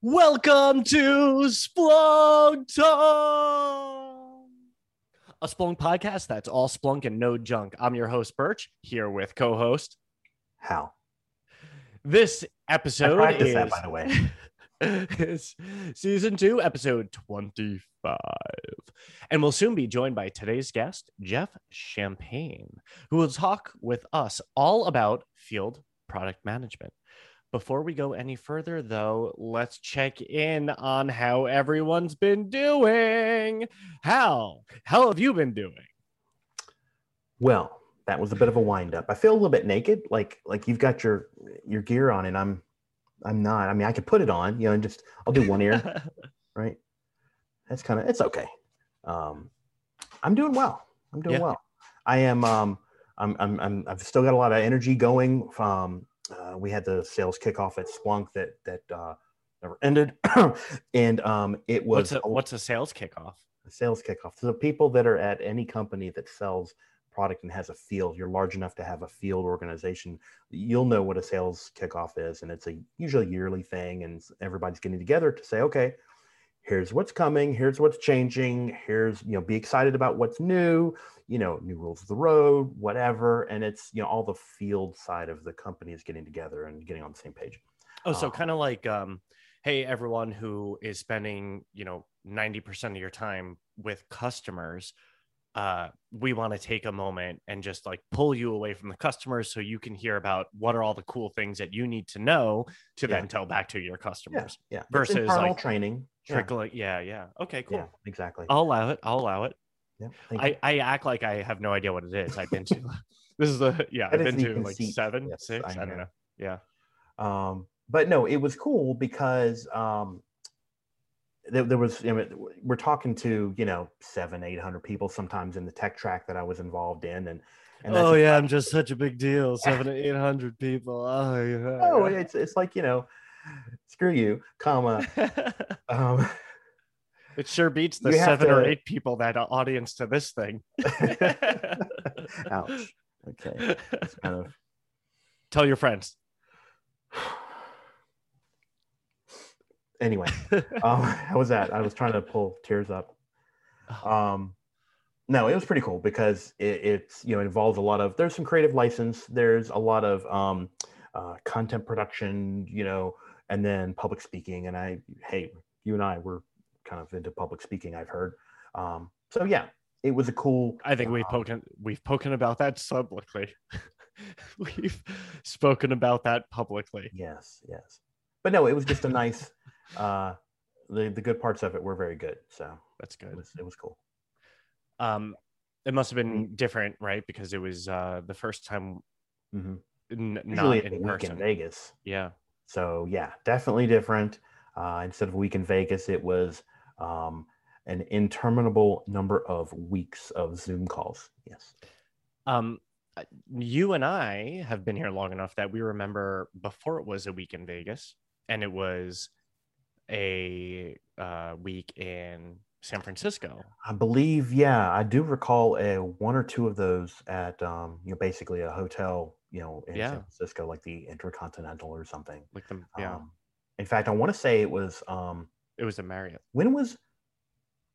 Welcome to Splunk Talk, a Splunk podcast that's all Splunk and no junk. I'm your host, Birch, here with co host. Hal? This I episode practiced is, that, by the way. is season two, episode 25. And we'll soon be joined by today's guest, Jeff Champagne, who will talk with us all about field product management. Before we go any further, though, let's check in on how everyone's been doing. Hal? How have you been doing? Well, that was a bit of a wind up. I feel a little bit naked, like like you've got your your gear on, and I'm I'm not. I mean, I could put it on, you know, and just I'll do one ear, right? That's kind of it's okay. Um, I'm doing well. I'm doing Yeah. well. I am. Um, I'm, I'm. I'm. I've still got a lot of energy going. From uh, we had the sales kickoff at Splunk that that uh, never ended, and um, it what's was a, what's a sales kickoff? a sales kickoff. So the people that are at any company that sells product and has a field, you're large enough to have a field organization, you'll know what a sales kickoff is. And it's a usually yearly thing. And everybody's getting together to say, okay, here's what's coming, here's what's changing, here's, you know, be excited about what's new, you know, new rules of the road, whatever. And it's, you know, all the field side of the company is getting together and getting on the same page. Oh, so Um, kind of like, um, hey, everyone who is spending, you know, 90% of your time with customers, uh, we want to take a moment and just like pull you away from the customers so you can hear about what are all the cool things that you need to know to Yeah. then tell back to your customers. Yeah. It's Versus, like, training. Trickling. Yeah. Yeah. Okay, cool. Yeah, exactly. I'll allow it. I'll allow it. yeah. I, I act like I have no idea what it is. I've been to, this is the, yeah, That I've been to like seven, Yes, six. I I, don't know. Yeah. um, but no, it was cool because um, there, there was. You know, we're talking to you know seven, eight hundred people sometimes in the tech track that I was involved in, and and oh yeah, I'm just such a big deal. Seven to eight hundred people. Oh yeah. oh, it's it's like you know, screw you, comma. Um, it sure beats the seven or to- eight people that audience to this thing. ouch. Okay, kind of Tell your friends. anyway. Um, how was that? I was trying to pull tears up. um no it was pretty cool because it, it's you know it involves a lot of there's some creative license there's a lot of um uh, content production you know and then public speaking and i hey you and i were kind of into public speaking i've heard um so yeah it was a cool I think we've spoken we've spoken about that publicly. we've spoken about that publicly. yes yes but no it was just a nice uh the the good parts of it were very good so That's it good. was it was cool Um, it must have been different, right? Because it was uh the first time Mm-hmm. n- not in a week person. in vegas Yeah. So yeah, definitely different. Uh, instead of a week in Vegas, it was um, an interminable number of weeks of Zoom calls. Yes. Um, uh, you and I have been here long enough that we remember before it was a week in Vegas, and it was a uh, week in San Francisco. I believe, yeah, I do recall a one or two of those at um, you know basically a hotel, you know, in Yeah. San Francisco, like the Intercontinental or something. Like the yeah, Um, in fact, I want to say it was um, it was a Marriott, when was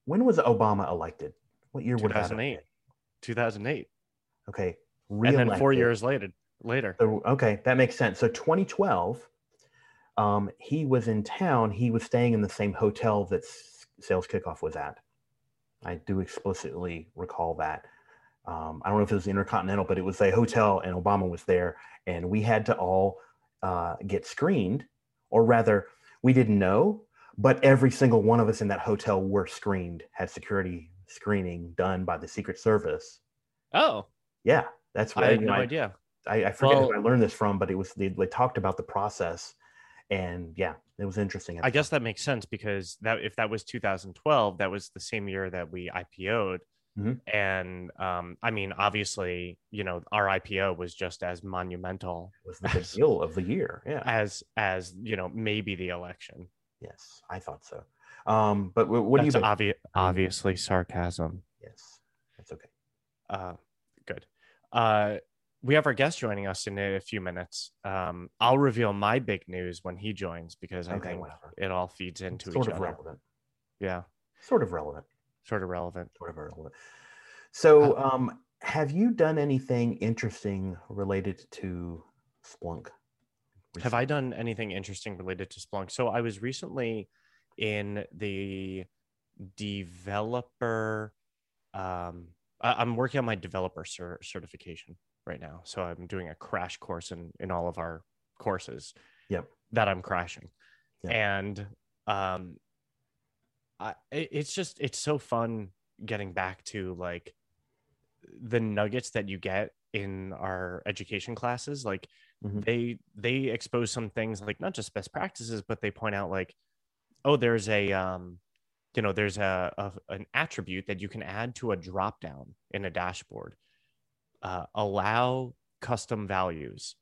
when was Obama elected? What year would that have 2008. been? 2008, Okay, and then four years later. Later, So, okay, that makes sense. So 2012, um, he was in town. He was staying in the same hotel that Sales Kickoff was at. I do explicitly recall that. Um, I don't know if it was Intercontinental, but it was a hotel, and Obama was there, and we had to all uh, get screened, or rather, we didn't know, but every single one of us in that hotel were screened, had security screening done by the Secret Service. oh, Yeah, that's what I had no idea. I, I forget Well- who I learned this from, but it was they, they talked about the process, and yeah, it was interesting. I guess that makes sense because that if that was 2012, that was the same year that we IPO'd. Mhm. And um, I mean, obviously, you know, our IPO was just as monumental. It was the big deal of the year. Yeah, as as you know, maybe the election. yes, I thought so. Um, but wh- what do you? Obvi- obviously sarcasm. yes, that's okay. Uh, good. Uh, we have our guest joining us in a few minutes. Um, I'll reveal my big news when he joins because I Okay, think whatever. it all feeds into sort each of other. relevant. Yeah, Sort of relevant. sort of relevant. Sort of relevant. So, um, have you done anything interesting related to Splunk? Have I done anything interesting related to Splunk? So I was recently in the developer. Um, I, I'm working on my developer cer- certification right now. So I'm doing a crash course in in all of our courses. Yep. That I'm crashing, Yep. and um, I it's just it's so fun getting back to like the nuggets that you get in our education classes like Mhm. they they expose some things like not just best practices but they point out like oh there's a um you know there's a, a an attribute that you can add to a drop down in a dashboard uh, allow custom values.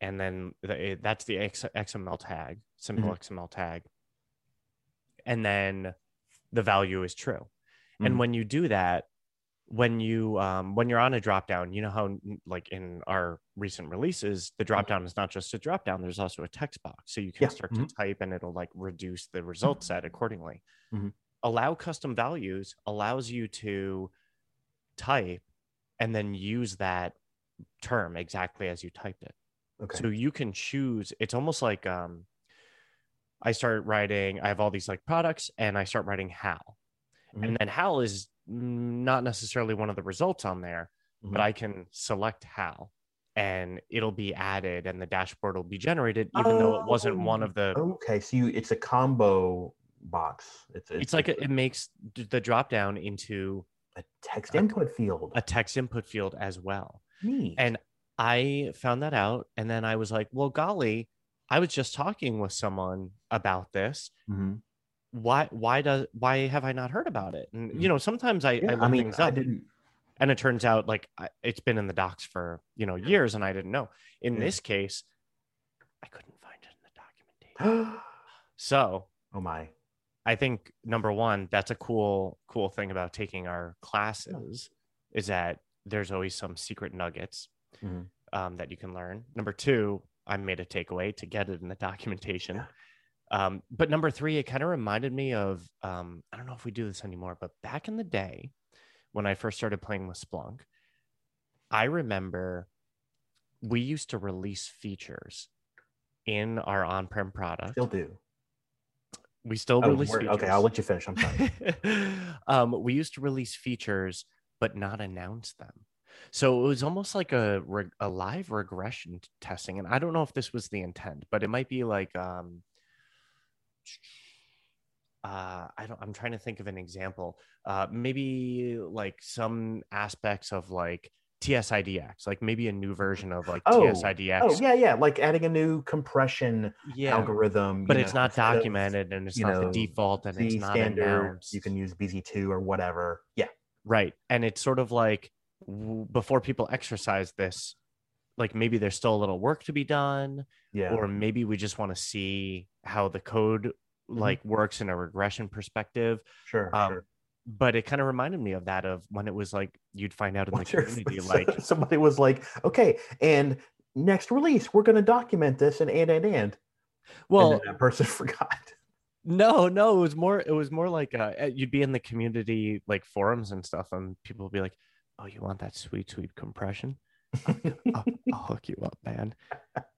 And then the, it- that's the X, xml tag simple xml tag. And then the value is true. And Mhm. when you do that when you um, when you're on a drop down you know how like in our recent releases the drop down is not just a drop down there's also a text box. So you can Yeah, start mhm. to type and it'll like reduce the result set accordingly. Mhm. allow custom values allows you to type and then use that term exactly as you typed it Okay. so you can choose it's almost like um i start writing i have all these like products and i start writing hal Mhm. and then hal is not necessarily one of the results on there Mhm. but i can select hal and it'll be added and the dashboard will be generated even though it wasn't one of the Okay, so you it's a combo box. It's it's like a, it makes the drop down into a text a- input field. a text input field as well Neat. And I found that out. And then I was like, well, golly, I was just talking with someone about this. Mhm. Why, why does, why have I not heard about it? And, you Mhm. know, sometimes I, Yeah, I I, look mean, things I up didn't. and it turns out like it's been in the docs for, you know, years and I didn't know. In Yeah. this case, I couldn't find it in the documentation. So oh my. I think number one, that's a cool, cool thing about taking our classes is that there's always some secret nuggets Mhm. um, that you can learn. Number two, I made a takeaway to get it in the documentation. Yeah. Um, but number three, it kind of reminded me of um, I don't know if we do this anymore, but back in the day when I first started playing with Splunk, I remember we used to release features in our on-prem product. Still do. We still Oh, release features. okay, I'll let you finish. I'm sorry. um, we used to release features but not announce them. So it was almost like a reg- a live regression testing, and I don't know if this was the intent, but it might be like um, uh, I don't. I'm trying to think of an example. Uh, maybe like some aspects of like TSIDX, like maybe a new version of like Oh, TSIDX. oh yeah, yeah, like adding a new compression yeah. algorithm. But you it's know, not documented and it's not know, the default and it's not standard. announced. You can use BZ2 or whatever. Yeah. Right. And it's sort of like w- before people exercise this, like maybe there's still a little work to be done, Yeah. or maybe we just want to see how the code like works in a regression perspective. sure. Um, sure. But it kind of reminded me of that of when it was like you'd find out in the community, like somebody was like, okay, and next release, we're going to document this and and and and. and well, then that person forgot. no, no, it was more, it was more like uh, you'd be in the community like forums and stuff, and people would be like, "Oh, you want that sweet, sweet compression? I'll, I'll hook you up, man.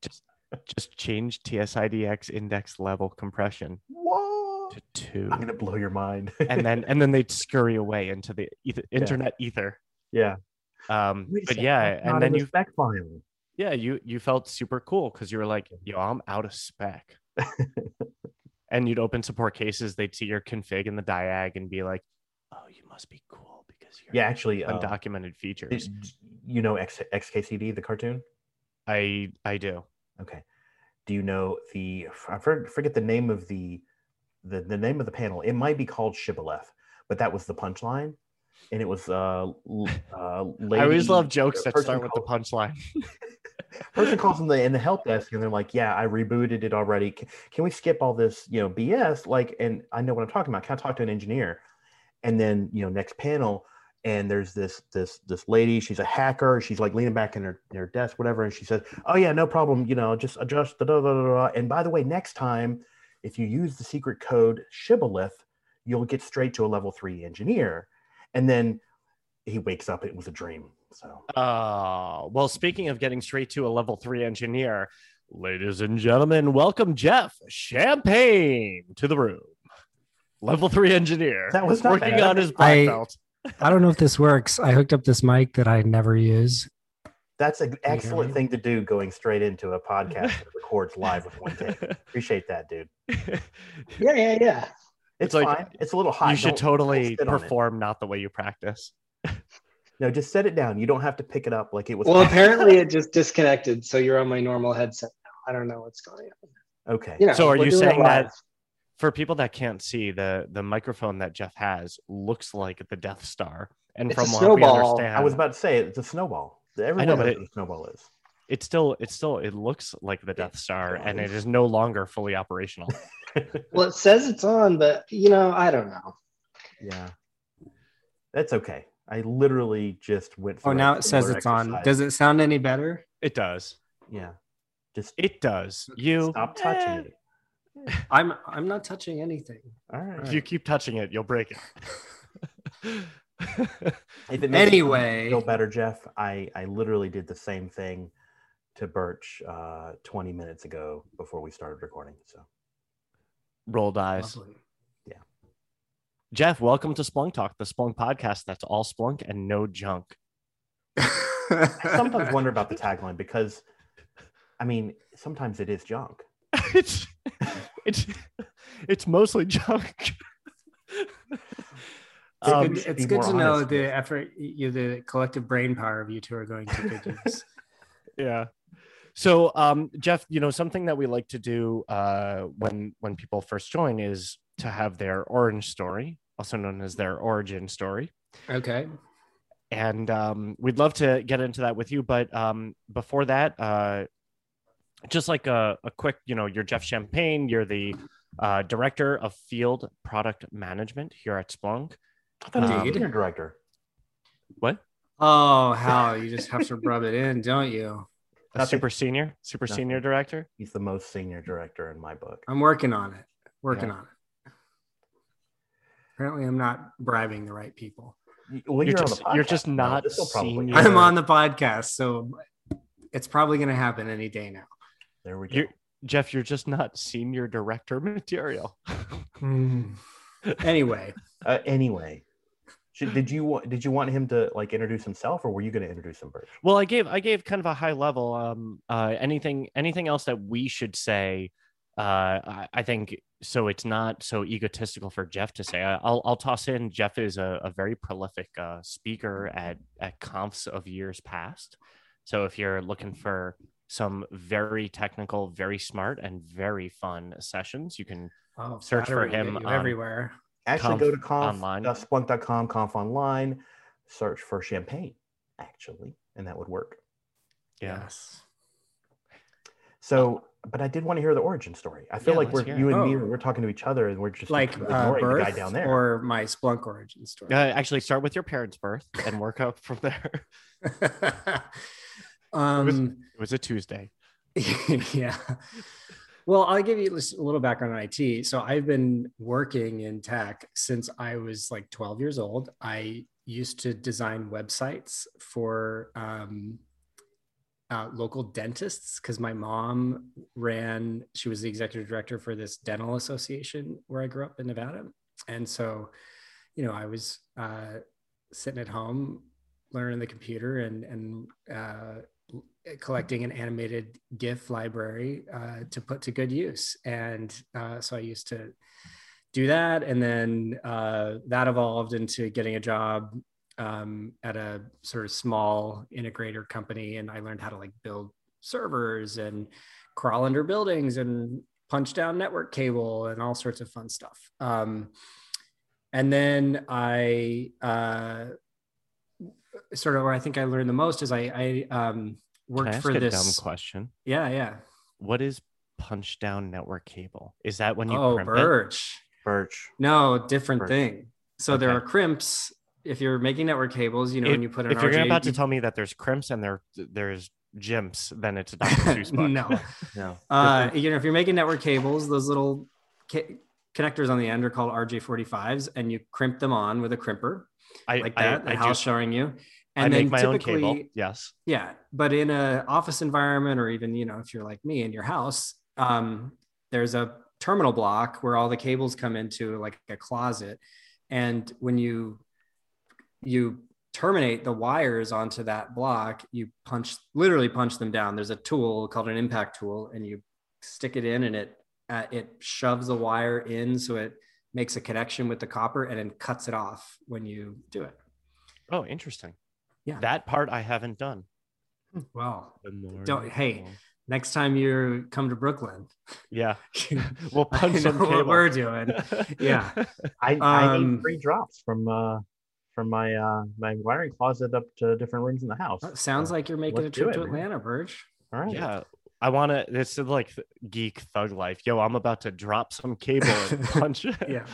Just just change TSIDX index level compression what? to two. I'm gonna blow your mind. And then and then they'd scurry away into the ether, internet ether. yeah, Um Wait but yeah, and then you spec file. yeah, you you felt super cool because you were like, yo, I'm out of spec. and you'd open support cases, they'd see your config in the diag and be like, Oh, you must be cool because you're Yeah, actually, uh, undocumented features. did- you know X, XKCD, the cartoon. I I do. Okay. Do you know the? I forget the name of the, the the name of the panel. It might be called Shibboleth, but that was the punchline, and it was uh, uh I always love jokes that start with the punchline. person calls them the in the help desk and they're like yeah i rebooted it already can, can we skip all this you know bs like and i know what i'm talking about can i talk to an engineer and then you know next panel and there's this this this lady. She's a hacker. She's like leaning back in her, in her desk, whatever, and she says, "Oh yeah, no problem. You know, just adjust the da, da, da, da. And by the way, next time, if you use the secret code Shibboleth, you'll get straight to a level three engineer." And then he wakes up. It was a dream. So Uh, well, speaking of getting straight to a level three engineer, ladies and gentlemen, welcome Jeff Champagne to the room. Level three engineer. That was not working bad. on his black I- belt. I don't know if this works. I hooked up this mic that I never use. that's an excellent thing to do, going straight into a podcast that records live with one take. Appreciate that, dude. Yeah, yeah, yeah. It's, It's like, fine. It's a little hot. you should Don't- totally spit on it. perform not the way you practice. No, just set it down. You don't have to pick it up like it was. Well, apparently it just disconnected, so you're on my normal headset now. I don't know what's going on. okay. You know, So are you saying that- live. For people that can't see, the the microphone that Jeff has looks like the Death Star, and It's from a what we understand, I was about to say it's a snowball. Everyone know, knows but what it- a snowball is. it's still it's still it looks like the Death Star, and it is no longer fully operational. Well, it says it's on, but you know, I don't know. Yeah, that's okay. I literally just went. Oh, now it says similar it's on. Does it sound any better? It does. Yeah. Just It does. You stop touching eh, it. I'm I'm not touching anything. All right. If you keep touching it, you'll break it. If it makes you Anyway. feel better, Jeff, I I literally did the same thing to Birch uh, 20 minutes ago before we started recording. So Roll dice. Lovely. Jeff, welcome to Splunk Talk, the Splunk podcast that's all Splunk and no junk. I sometimes wonder about the tagline because, I mean, sometimes it is junk. it's it's it's mostly junk. It's Um, good, it's good to know the effort, you, the collective brain power of you two are going to use. yeah so um jeff you know something that we like to do uh when when people first join is to have their orange story also known as their origin story Okay. and um we'd love to get into that with you but um before that uh just like a, a quick you know you're jeff champagne you're the uh, director of field product management here at splunk I thought he was Um, senior director. what Oh, how you just have to rub it in, don't you? a super senior super Nothing. senior director He's the most senior director in my book. I'm working on it. Working Yeah. on it. Apparently, I'm not bribing the right people. Well, You're you're, just- you're just not This'll senior. I'm on the podcast, so it's probably going to happen any day now. There we go. You're, Jeff, you're just not senior director material. Anyway, Uh, anyway, should, did you want did you want him to like introduce himself, or were you going to introduce him, first? well, I gave I gave kind of a high level. Um, uh, anything anything else that we should say? Uh, I, I think so. It's not so egotistical for Jeff to say. I, I'll I'll toss in. Jeff is a, a very prolific uh, speaker at at confs of years past. So if you're looking for some very technical, very smart, and very fun sessions, you can oh, Search for him on- everywhere. Actually, go to conf, online. uh, splunk.com, conf online, search for champagne, actually, and that would work. yeah. Yes. So, but I did want to hear the origin story. I feel Yeah, like we're you it. and me, Oh. we're talking to each other, and we're just Like uh, ignoring the guy down there. or my Splunk origin story. Uh, actually, start with your parents' birth and work up from there. um, It was a Tuesday. yeah. Well, I'll give you a little background on IT. So I've been working in tech since I was like 12 years old. I used to design websites for um, uh, local dentists because my mom ran, she was the executive director for this dental association where I grew up in Nevada. And so, you know, I was uh, sitting at home learning the computer and, and, uh, collecting an animated GIF library uh, to put to good use. And uh, so I used to do that. And then uh, that evolved into getting a job um, at a sort of small integrator company. And I learned how to like build servers and crawl under buildings and punch down network cable and all sorts of fun stuff. Um, and then I uh, sort of where I think I learned the most is I, I um, worked Can I ask for a this. dumb question? Yeah, yeah. What is punch down network cable? Is that when you Oh, crimp it? Birch. Birch. No, different Birch. thing. So there are crimps if you're making network cables, you know, If- when you put an if you're about to tell me that there's crimps and there there's jimps, then it's a Dr. Seuss book. no, No. uh, you know, if you're making network cables, those little ca- connectors on the end are called RJ45s, and you crimp them on with a crimper I, like I- that. I, that Hal's do- showing you. I And make then my own cable. typically, Yes. yeah, but in a office environment, or even you know, if you're like me in your house, um, there's a terminal block where all the cables come into like a closet, and when you you terminate the wires onto that block, you punch literally punch them down. There's a tool called an impact tool, and you stick it in, and it uh, it shoves the wire in so it makes a connection with the copper, and then cuts it off when you do it. Oh, interesting. Yeah. That part I haven't done. Well, Don't- hey, next time you come to Brooklyn, Yeah. we'll punch some what we're doing. Yeah. I, I Um, need free drops from uh from my uh my wiring closet up to different rooms in the house. Sounds So, like you're making a let's trip it, to man. Atlanta, Birch. all right. Yeah. I want to, this is like geek thug life. Yo, I'm about to drop some cable and punch it. Yeah.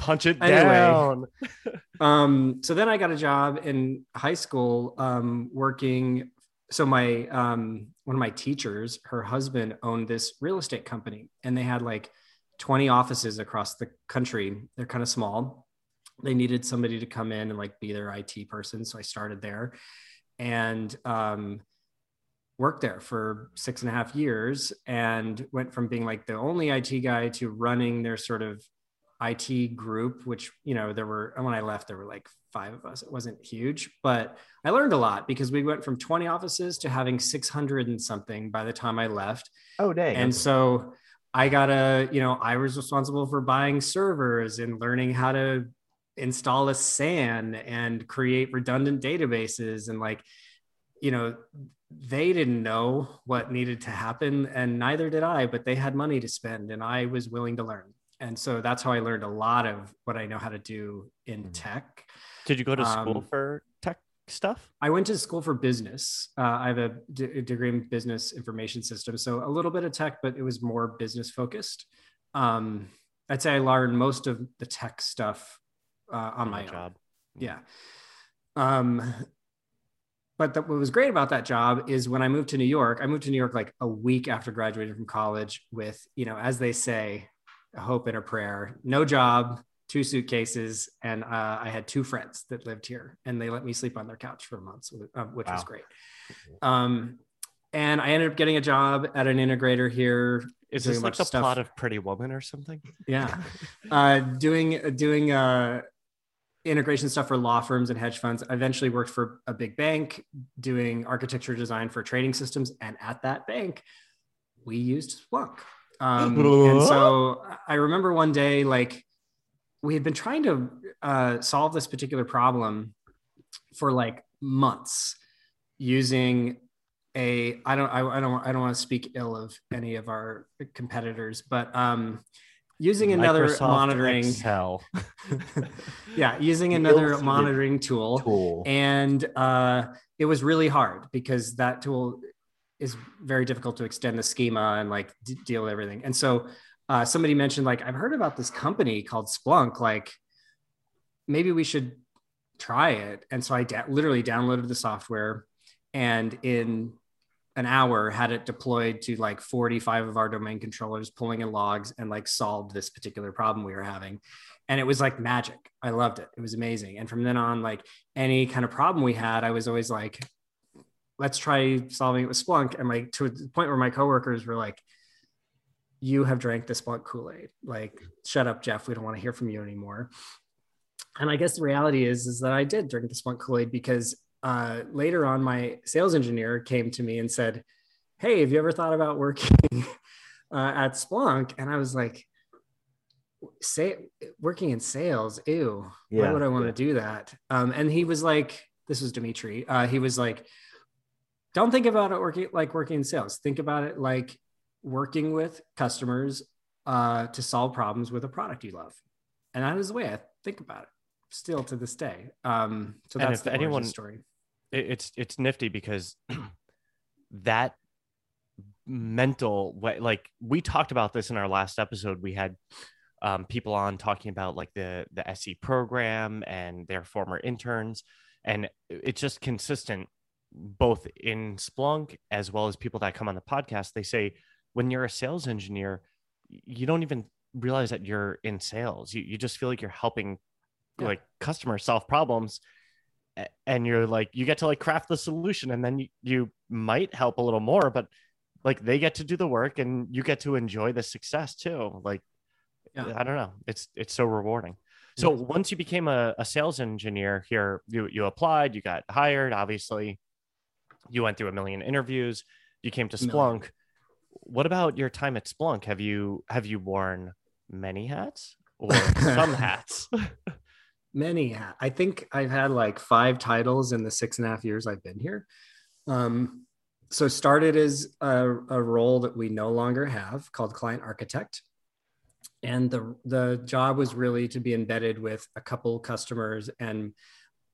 Punch it Anyway. down. Um, so then I got a job in high school um, working. So my um, one of my teachers, her husband owned this real estate company, and they had like 20 offices across the country. They're kind of small. They needed somebody to come in and like be their IT person, so I started there, and um, worked there for six and a half years, and went from being like the only IT guy to running their sort of IT group, which, you know, there were, and when I left, there were like five of us. It wasn't huge, but I learned a lot because we went from 20 offices to having 600 and something by the time I left. Oh dang. And so I got a, you know, I was responsible for buying servers and learning how to install a SAN and create redundant databases. And like, you know, they didn't know what needed to happen and neither did I, but they had money to spend and I was willing to learn. And so that's how I learned a lot of what I know how to do in Mhm. tech. Did you go to school Um, for tech stuff? I went to school for business. Uh, I have a, d- a degree in business information systems, so a little bit of tech, but it was more business focused. Um, I'd say I learned most of the tech stuff uh, on my own. job. Yeah. Um, but the, what was great about that job is when I moved to New York, I moved to New York like a week after graduating from college with, you know, as they say, a hope and a prayer, no job, two suitcases. And uh, I had two friends that lived here and they let me sleep on their couch for months, uh, which was great. Um, and I ended up getting a job at an integrator here. Is this a like the of stuff. plot of Pretty Woman or something? Yeah. uh, doing doing uh, integration stuff for law firms and hedge funds. I eventually worked for a big bank doing architecture design for trading systems, and at that bank, we used Splunk. Um, and so I remember one day, like we had been trying to uh, solve this particular problem for like months using a I don't I, I don't I don't want to speak ill of any of our competitors, but um, using another Microsoft monitoring Excel. yeah using another monitoring tool, tool. and uh, it was really hard because that tool is very difficult to extend the schema and like d- deal with everything. And so uh, somebody mentioned like i've heard about this company called splunk like maybe we should try it. And so i da- literally downloaded the software and in an hour had it deployed to like 45 of our domain controllers pulling in logs and like solved this particular problem we were having. And it was like magic. I loved it. It was amazing. And from then on like any kind of problem we had i was always like let's try solving it with splunk. And like to the point where my coworkers were like you have drank the splunk kool-aid. Like shut up jeff. We don't want to hear from you anymore. And i guess the reality is is that i did drink the splunk kool-aid because uh, later on my sales engineer came to me and said hey have you ever thought about working uh, at splunk? And i was like say working in sales? Ew. Why would i want yeah. to do that? Um, and he was like this was dimitri uh, he was like don't think about it working like working in sales. Think about it like working with customers uh, to solve problems with a product you love. And that is the way i think about it still to this day. Um, so that's the anyone- story. It's it's nifty because that mental way like we talked about this in our last episode. We had um, people on talking about like the the SE program and their former interns, and it's just consistent both in Splunk as well as people that come on the podcast. They say when you're a sales engineer, you don't even realize that you're in sales. You you just feel like you're helping Yeah. like customers solve problems and you're like you get to like craft the solution and then you, you might help a little more but like they get to do the work and you get to enjoy the success too like Yeah. i don't know it's it's so rewarding so once you became a, a sales engineer here you you applied you got hired obviously you went through a million interviews you came to splunk. What about your time at splunk? Have you have you worn many hats or some hats? Many i think i've had like five titles in the six and a half years i've been here. Um, so started as a, a role that we no longer have called client architect. And the the job was really to be embedded with a couple customers and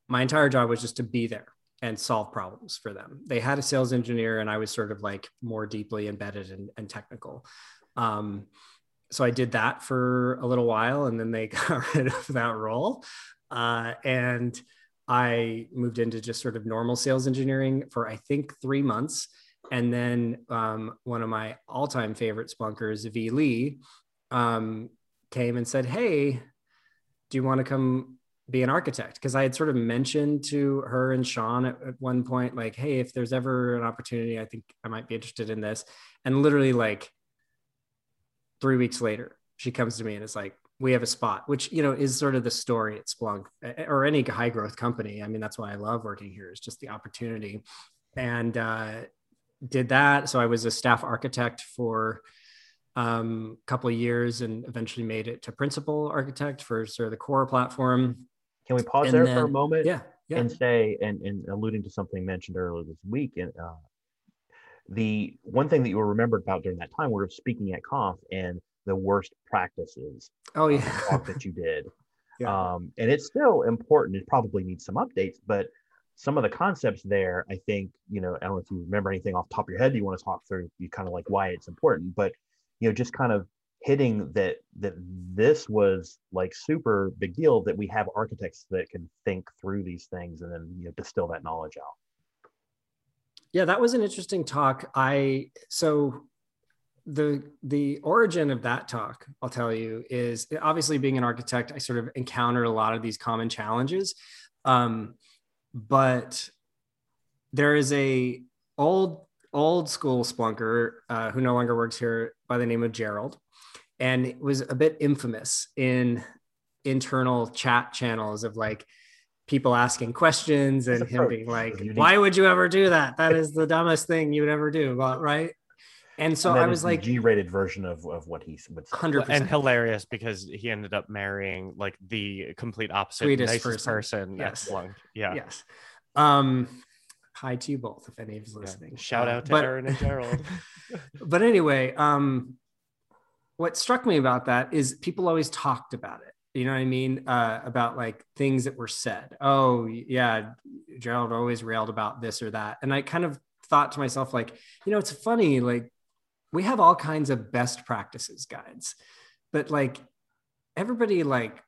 my entire job was just to be there and solve problems for them they had a sales engineer and i was sort of like more deeply embedded and, and technical um, so I did that for a little while and then they got rid of that role. Uh, and I moved into just sort of normal sales engineering for I think three months. And then um, one of my all time favorite splunkers, V Lee, um, came and said, Hey, do you want to come be an architect? Because I had sort of mentioned to her and Sean at, at one point, like, Hey, if there's ever an opportunity, I think I might be interested in this. And literally, like, three weeks later, she comes to me and is like, we have a spot, which, you know, is sort of the story at Splunk eh, or any high growth company. I mean, that's why I love working here is just the opportunity. And uh, did that. So I was a staff architect for um, a couple of years and eventually made it to principal architect for sort of the core platform. Can we pause And there for a moment Yeah. Yeah. and say, and, and alluding to something mentioned earlier this week, and uh, the one thing that you were remembered about during that time, we were speaking at Conf and the worst practices oh, uh, yeah. that you did. Yeah. Um, and it's still important. It probably needs some updates, but some of the concepts there, I think, you know, I don't know if you remember anything off the top of your head you want to talk through, you kind of like why it's important, but you know, just kind of hitting that that this was like super big deal that we have architects that can think through these things and then you know distill that knowledge out. yeah that was an interesting talk i so the the origin of that talk i'll tell you is obviously being an architect i sort of encountered a lot of these common challenges um, but there is a old old school splunker uh, who no longer works here by the name of gerald and it was a bit infamous in internal chat channels of like people asking questions and him being like was why would you ever do that that is the dumbest thing you would ever do Well, right and so And that i was like G-rated version of, of what he would say. 100% and hilarious because he ended up marrying like the complete opposite Sweetest nicest person. person, Yes. at Splunk. Yeah. yes um hi to you both if any of you Yeah. listening Shout Uh, out to but- Aaron and Gerald. but anyway, um, what struck me about that is people always talked about it. You know what I mean? Uh, about like things that were said. Oh, yeah, Gerald always railed about this or that. And I kind of thought to myself, like, you know, it's funny, like, we have all kinds of best practices guides, but like, everybody like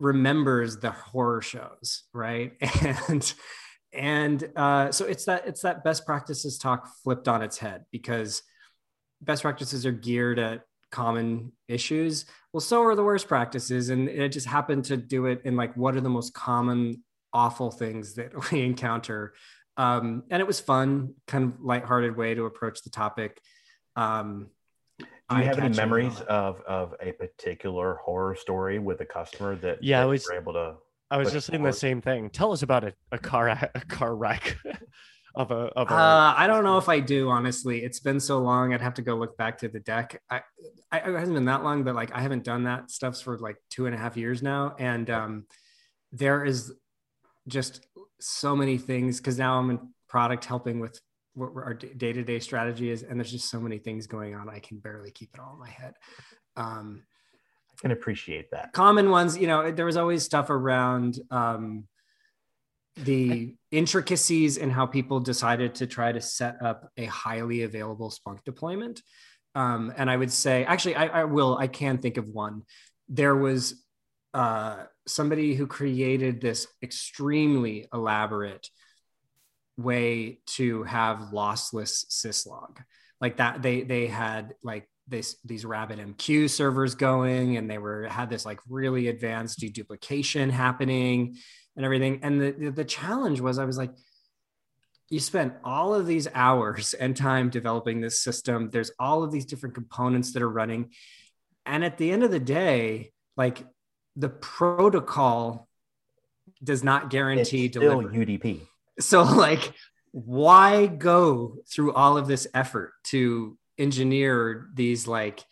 remembers the horror shows, right? And and uh, so it's that it's that best practices talk flipped on its head because best practices are geared at common issues. Well, so are the worst practices, and it just happened to do it in like what are the most common awful things that we encounter. Um, and it was fun, kind of lighthearted way to approach the topic. Um, Do you have any eye-catching and all memories of of a particular horror story with a customer that Yeah, I was- were able to I was just saying the same thing. Tell us about a, a car a car wreck of a of a Uh, I don't know if I do, honestly. It's been so long. I'd have to go look back to the deck. I, I it hasn't been that long, but like I haven't done that stuff for like two and a half years now. And um, there is just so many things because now I'm in product helping with what our day to day strategy is. And there's just so many things going on. I can barely keep it all in my head. Um, I can appreciate that. common ones you know there was always stuff around um, the intricacies in how people decided to try to set up a highly available Splunk deployment. Um, and I would say, actually, I, I will, I can think of one. there was uh, somebody who created this extremely elaborate way to have lossless syslog like that they they had like this these RabbitMQ servers going and they were had this like really advanced deduplication happening and everything and the the challenge was i was like you spent all of these hours and time developing this system there's all of these different components that are running and at the end of the day like the protocol does not guarantee it's still delivery. UDP. So like why go through all of this effort to engineer these like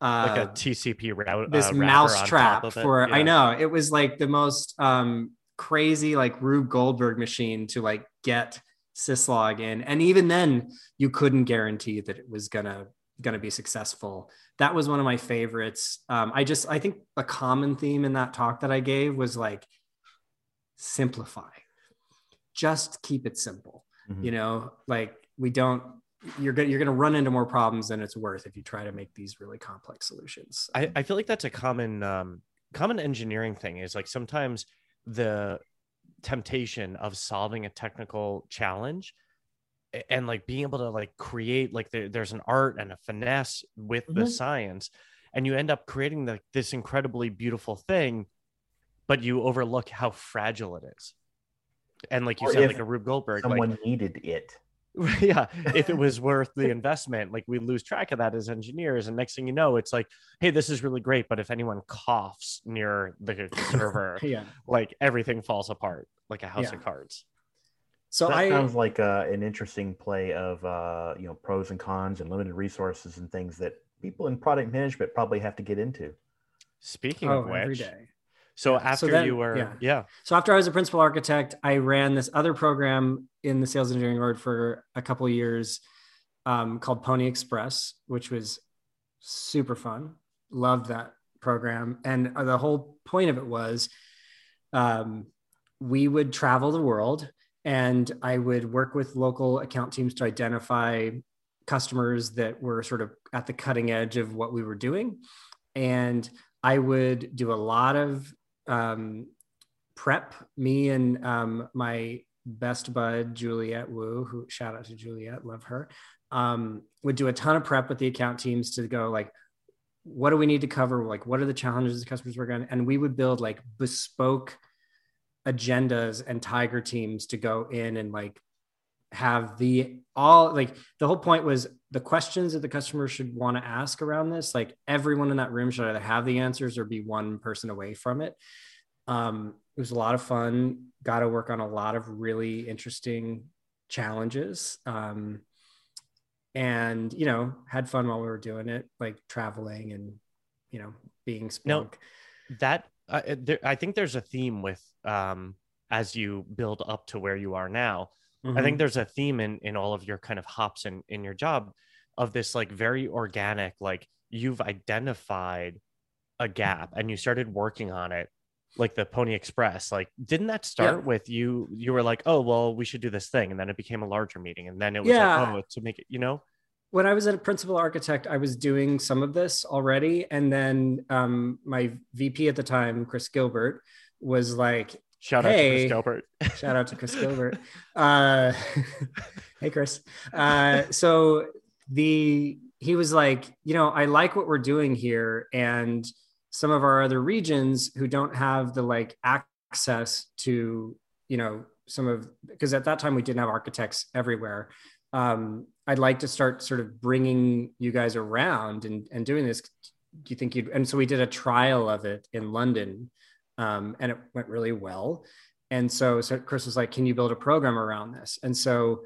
uh like a TCP route. this uh, wrapper mouse on trap of it. for I know it was like the most um crazy like Rube Goldberg machine to like get syslog in. And even then you couldn't guarantee that it was gonna gonna be successful. That was one of my favorites. Um I just I think a common theme in that talk that I gave was like simplify. Just keep it simple. Mhm. you know like we don't you're gonna you're gonna run into more problems than it's worth if you try to make these really complex solutions I, I feel like that's a common um, common engineering thing is like sometimes the temptation of solving a technical challenge and like being able to like create like there, there's an art and a finesse with the Mhm. science and you end up creating the, this incredibly beautiful thing but you overlook how fragile it is and like you Or said like a rube goldberg like Someone needed it. yeah if it was worth the investment like we lose track of that as engineers and next thing you know it's like hey this is really great but if anyone coughs near the server yeah like everything falls apart like a house Yeah. of cards so that I sounds like uh, an interesting play of uh, you know pros and cons and limited resources and things that people in product management probably have to get into. speaking oh of which day so Yeah. So after then- you were yeah. yeah. So after I was a principal architect, I ran this other program in the sales engineering org for a couple of years um, called Pony Express, which was super fun. Loved that program, and the whole point of it was um, we would travel the world, and I would work with local account teams to identify customers that were sort of at the cutting edge of what we were doing, and I would do a lot of um, prep. Me and um, my best bud Juliet Wu, who shout out to Juliet, love her, um, would do a ton of prep with the account teams to go like, what do we need to cover? Like, what are the challenges the customers were going? And we would build like bespoke agendas and tiger teams to go in and like have the all like the whole point was the questions that the customer should want to ask around this like everyone in that room should either have the answers or be one person away from it um it was a lot of fun got to work on a lot of really interesting challenges um and you know had fun while we were doing it like traveling and you know being No. That uh, there, i think there's a theme with um as you build up to where you are now I Mm-hmm. think there's a theme in in all of your kind of hops in in your job of this like very organic like you've identified a gap and you started working on it like the Pony Express like didn't that start Yeah. with you you were like oh well we should do this thing and then it became a larger meeting and then it was Yeah. like oh to make it you know when I was a principal architect, I was doing some of this already. And then um, my VP at the time, Chris Gilbert, was like, shout out to Hey. Chris Gilbert shout out to Chris Gilbert. Uh, hey, Chris. Uh, so the he was like, you know, I like what we're doing here, and some of our other regions who don't have the like access to, you know, some of because at that time we didn't have architects everywhere. Um, I'd like to start sort of bringing you guys around and and doing this. Do you think you'd? And so we did a trial of it in London, um, and it went really well. And so, so Chris was like, "Can you build a program around this?" And so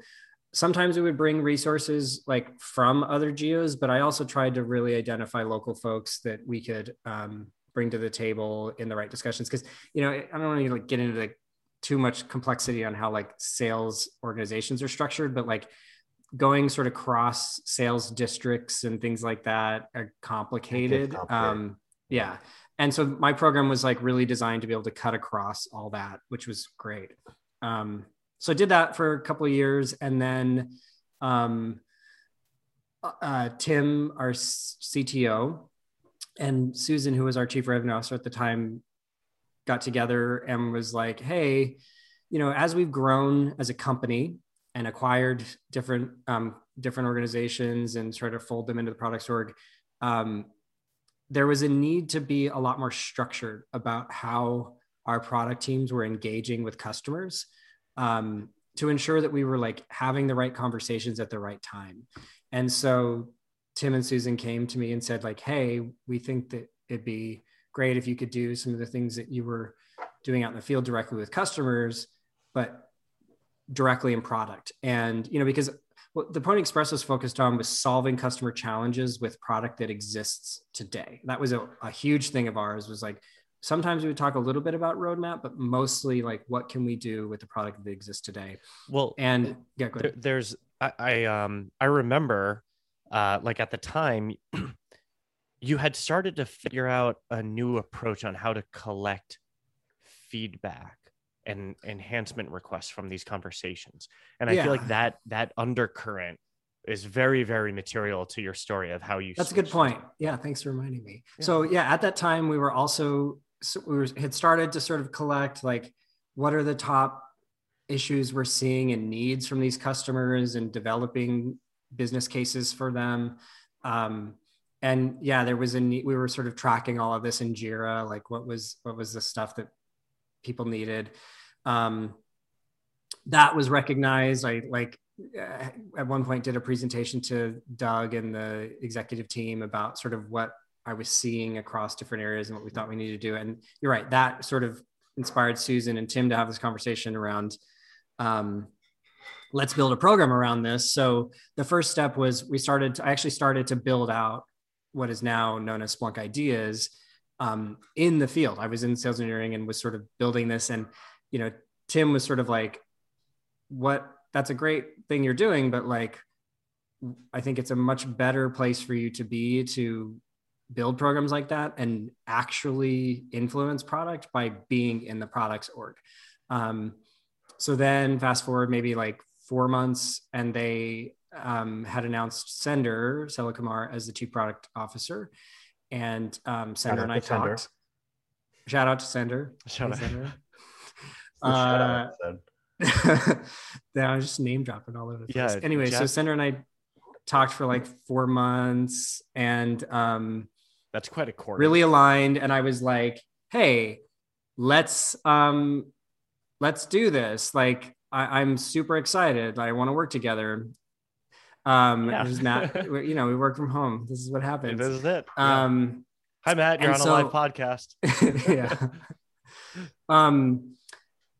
sometimes we would bring resources like from other geos, but I also tried to really identify local folks that we could um, bring to the table in the right discussions. Because you know, I don't want to like get into like too much complexity on how like sales organizations are structured, but like going sort of cross sales districts and things like that are complicated. complicated. Um, yeah. And so my program was like really designed to be able to cut across all that, which was great. Um, so I did that for a couple of years, and then um, uh, Tim, our CTO, and Susan, who was our chief revenue officer at the time, got together and was like, "Hey, you know, as we've grown as a company and acquired different um, different organizations and sort of fold them into the products org, um, there was a need to be a lot more structured about how our product teams were engaging with customers um, to ensure that we were like having the right conversations at the right time. And so Tim and Susan came to me and said, like, hey, we think that it'd be great if you could do some of the things that you were doing out in the field directly with customers, but directly in product. And, you know, because what the Pony Express was focused on was solving customer challenges with product that exists today. That was a, a huge thing of ours was like, sometimes we would talk a little bit about roadmap, but mostly like, what can we do with the product that exists today? Well, And yeah, there, there's I, I um I remember uh like at the time you had started to figure out a new approach on how to collect feedback and enhancement requests from these conversations and i feel like that that undercurrent is very very material to your story of how you That's a good point. Yeah, thanks for reminding me. Yeah. So yeah, at that time we were also so we were, had started to sort of collect like what are the top issues we're seeing and needs from these customers and developing business cases for them. Um, and yeah, there was a need, we were sort of tracking all of this in Jira, like what was what was the stuff that people needed. Um, that was recognized. I like uh, at one point did a presentation to Doug and the executive team about sort of what I was seeing across different areas and what we thought we needed to do. And you're right, that sort of inspired Susan and Tim to have this conversation around um, let's build a program around this. So the first step was we started, to, I actually started to build out what is now known as Splunk Ideas um, in the field. I was in sales engineering and was sort of building this. And, you know, Tim was sort of like, what, that's a great thing you're doing, but like, I think it's a much better place for you to be to build programs like that and actually influence product by being in the products org. Um, so then fast forward maybe like four months and they um, had announced Sendur, Sela Kumar, as the chief product officer. And um, Sendur and I to Sendur. talked. Shout out to Sendur. Shout Hey, out. Sendur. Uh, yeah, I was just name dropping all over the place. Yeah, Anyway, so Jeff- Sendur and I talked for like four months and um, that's quite a core really aligned. And I was like, hey, let's um, let's do this. Like, I, I'm super excited. I want to work together. Um, Yeah. this is Matt. you know, we work from home. This is what happens. this is it Yeah. Um, hi matt you're on and a live podcast yeah. Um,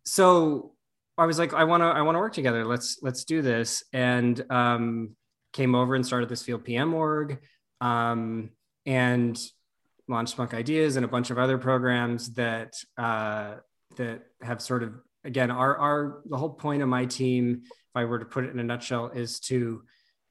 so I was like, I want to, I want to work together. Let's, let's do this. And, um, came over and started this field PM org, um, and launched Splunk Ideas and a bunch of other programs that, uh, that have sort of, again, our, our, the whole point of my team, if I were to put it in a nutshell, is to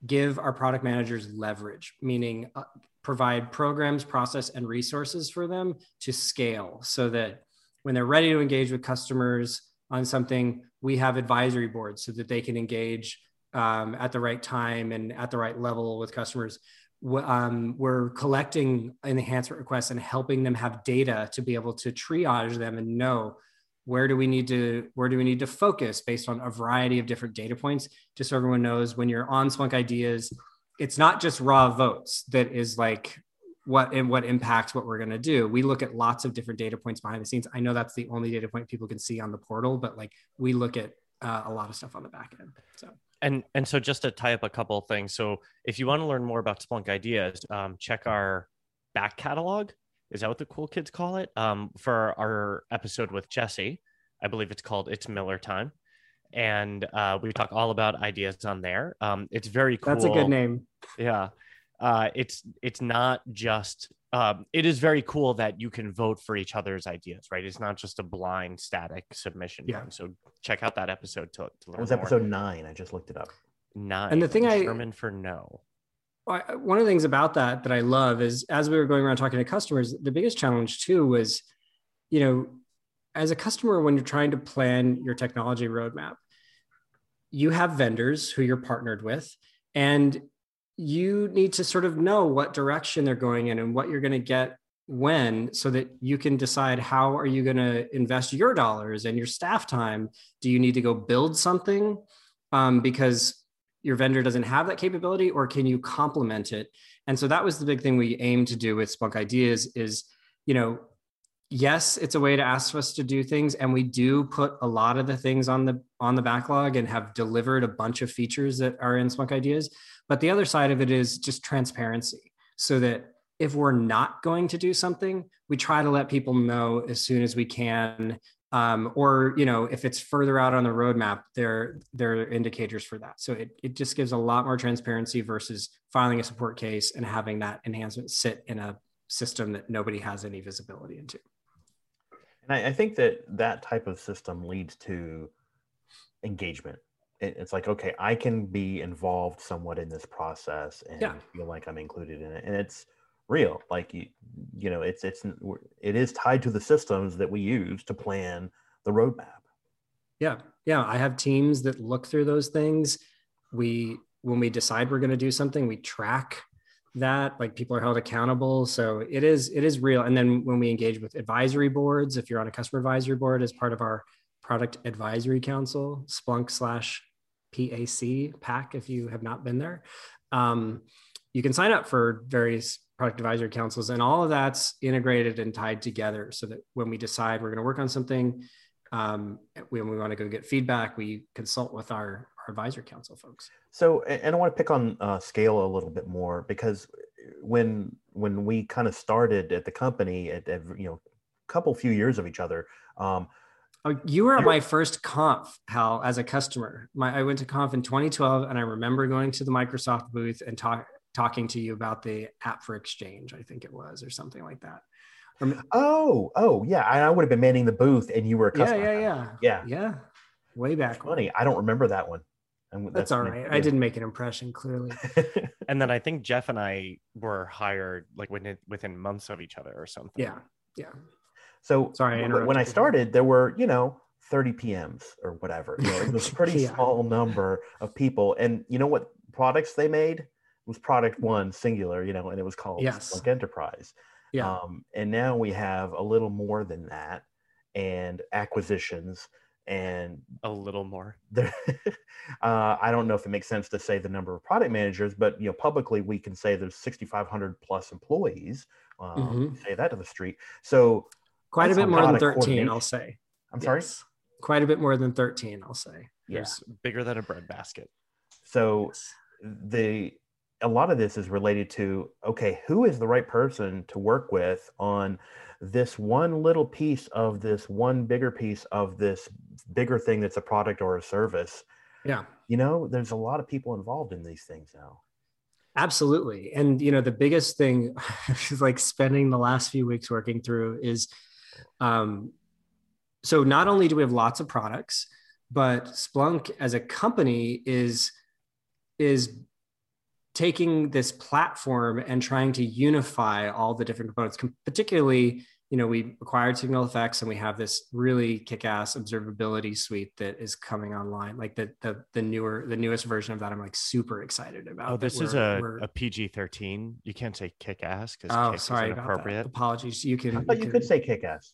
give our product managers leverage, meaning uh, provide programs, process, and resources for them to scale so that when they're ready to engage with customers on something, we have advisory boards so that they can engage um, at the right time and at the right level with customers. Um, we're collecting enhancement requests and helping them have data to be able to triage them and know where do we need to where do we need to focus based on a variety of different data points just so everyone knows when you're on Splunk ideas it's not just raw votes that is like what and what impacts what we're going to do. We look at lots of different data points behind the scenes. I know that's the only data point people can see on the portal but like we look at uh, a lot of stuff on the back end so. And and so just to tie up a couple of things so if you want to learn more about splunk ideas um, check our back catalog. Is that what the cool kids call it? Um, for our episode with jesse i believe it's called it's miller time. And uh, we talk all about ideas on there. Um, it's very cool that's a good name. Yeah uh, it's it's not just um, it is very cool that you can vote for each other's ideas right it's not just a blind static submission Yeah. form. so check out that episode to, to That learn was more. episode nine. I just looked it up. Nine. And the thing I- German for no. I- one of the things about that that I love is as we were going around talking to customers, the biggest challenge too was, you know, as a customer, when you're trying to plan your technology roadmap, you have vendors who you're partnered with, and you need to sort of know what direction they're going in and what you're going to get when so that you can decide how are you going to invest your dollars and your staff time. Do you need to go build something um, because your vendor doesn't have that capability or can you complement it? And so that was the big thing we aimed to do with Splunk ideas is you know yes it's a way to ask us to do things and we do put a lot of the things on the on the backlog and have delivered a bunch of features that are in Splunk ideas but the other side of it is just transparency so that if we're not going to do something we try to let people know as soon as we can um, or you know if it's further out on the roadmap there there are indicators for that so it, it just gives a lot more transparency versus filing a support case and having that enhancement sit in a system that nobody has any visibility into And I, I think that that type of system leads to engagement. It, it's like, okay, I can be involved somewhat in this process and Yeah. feel like I'm included in it, and it's real. Like you, you know, it's it's it is tied to the systems that we use to plan the roadmap. Yeah. Yeah. I have teams that look through those things. We, when we decide we're going to do something, we track that like people are held accountable. So it is, it is real. And then when we engage with advisory boards, if you're on a customer advisory board as part of our product advisory council, Splunk slash PAC, PAC, if you have not been there, um, you can sign up for various product advisory councils and all of that's integrated and tied together so that when we decide we're going to work on something, um, when we want to go get feedback, we consult with our, our advisory council folks. So, and I want to pick on uh, scale a little bit more because when when we kind of started at the company at, at you know a couple few years of each other, um, Oh, you were at my first conf, Hal, as a customer. My, I went to conf in 2012, and I remember going to the Microsoft booth and talk, talking to you about the app for Exchange, I think it was, or something like that. Or- oh, oh yeah, I, I would have been manning the booth, and you were a yeah, customer. yeah, yeah, yeah. yeah. yeah. Way back. That's funny. I don't remember that one. And That's all right. I didn't make an impression, clearly. And then I think Jeff and I were hired like within within months of each other or something. Yeah, yeah. So Sorry, I w- interrupted when I started, there were you know 30 PMs or whatever. You know, it was a pretty Yeah. small number of people, and you know what products they made it was product one singular. You know, and it was called Yes. Splunk Enterprise. Yeah. Um, and now we have a little more than that, and acquisitions, and A little more. uh, I don't know if it makes sense to say the number of product managers, but you know, publicly we can say there's 6,500 plus employees. Um, Say that to the street. So Quite a bit more than 13, I'll say. I'm sorry. Quite a bit more than 13, I'll say. Yeah. It's bigger than a bread basket. So Yes. the a lot of this is related to okay, who is the right person to work with on this one little piece of this one bigger piece of this bigger thing that's a product or a service. Yeah. You know, there's a lot of people involved in these things now. Absolutely. And you know, the biggest thing is like spending the last few weeks working through is um so not only do we have lots of products, but Splunk as a company is is taking this platform and trying to unify all the different components, particularly you know, we acquired SignalFx and we have this really kick-ass observability suite that is coming online. Like the the the newer the newest version of that, I'm like super excited about. Oh, this is a, a PG thirteen. You can't say kick ass because oh, kick sorry is about inappropriate. that. Apologies. You can. But thought you could say kick ass.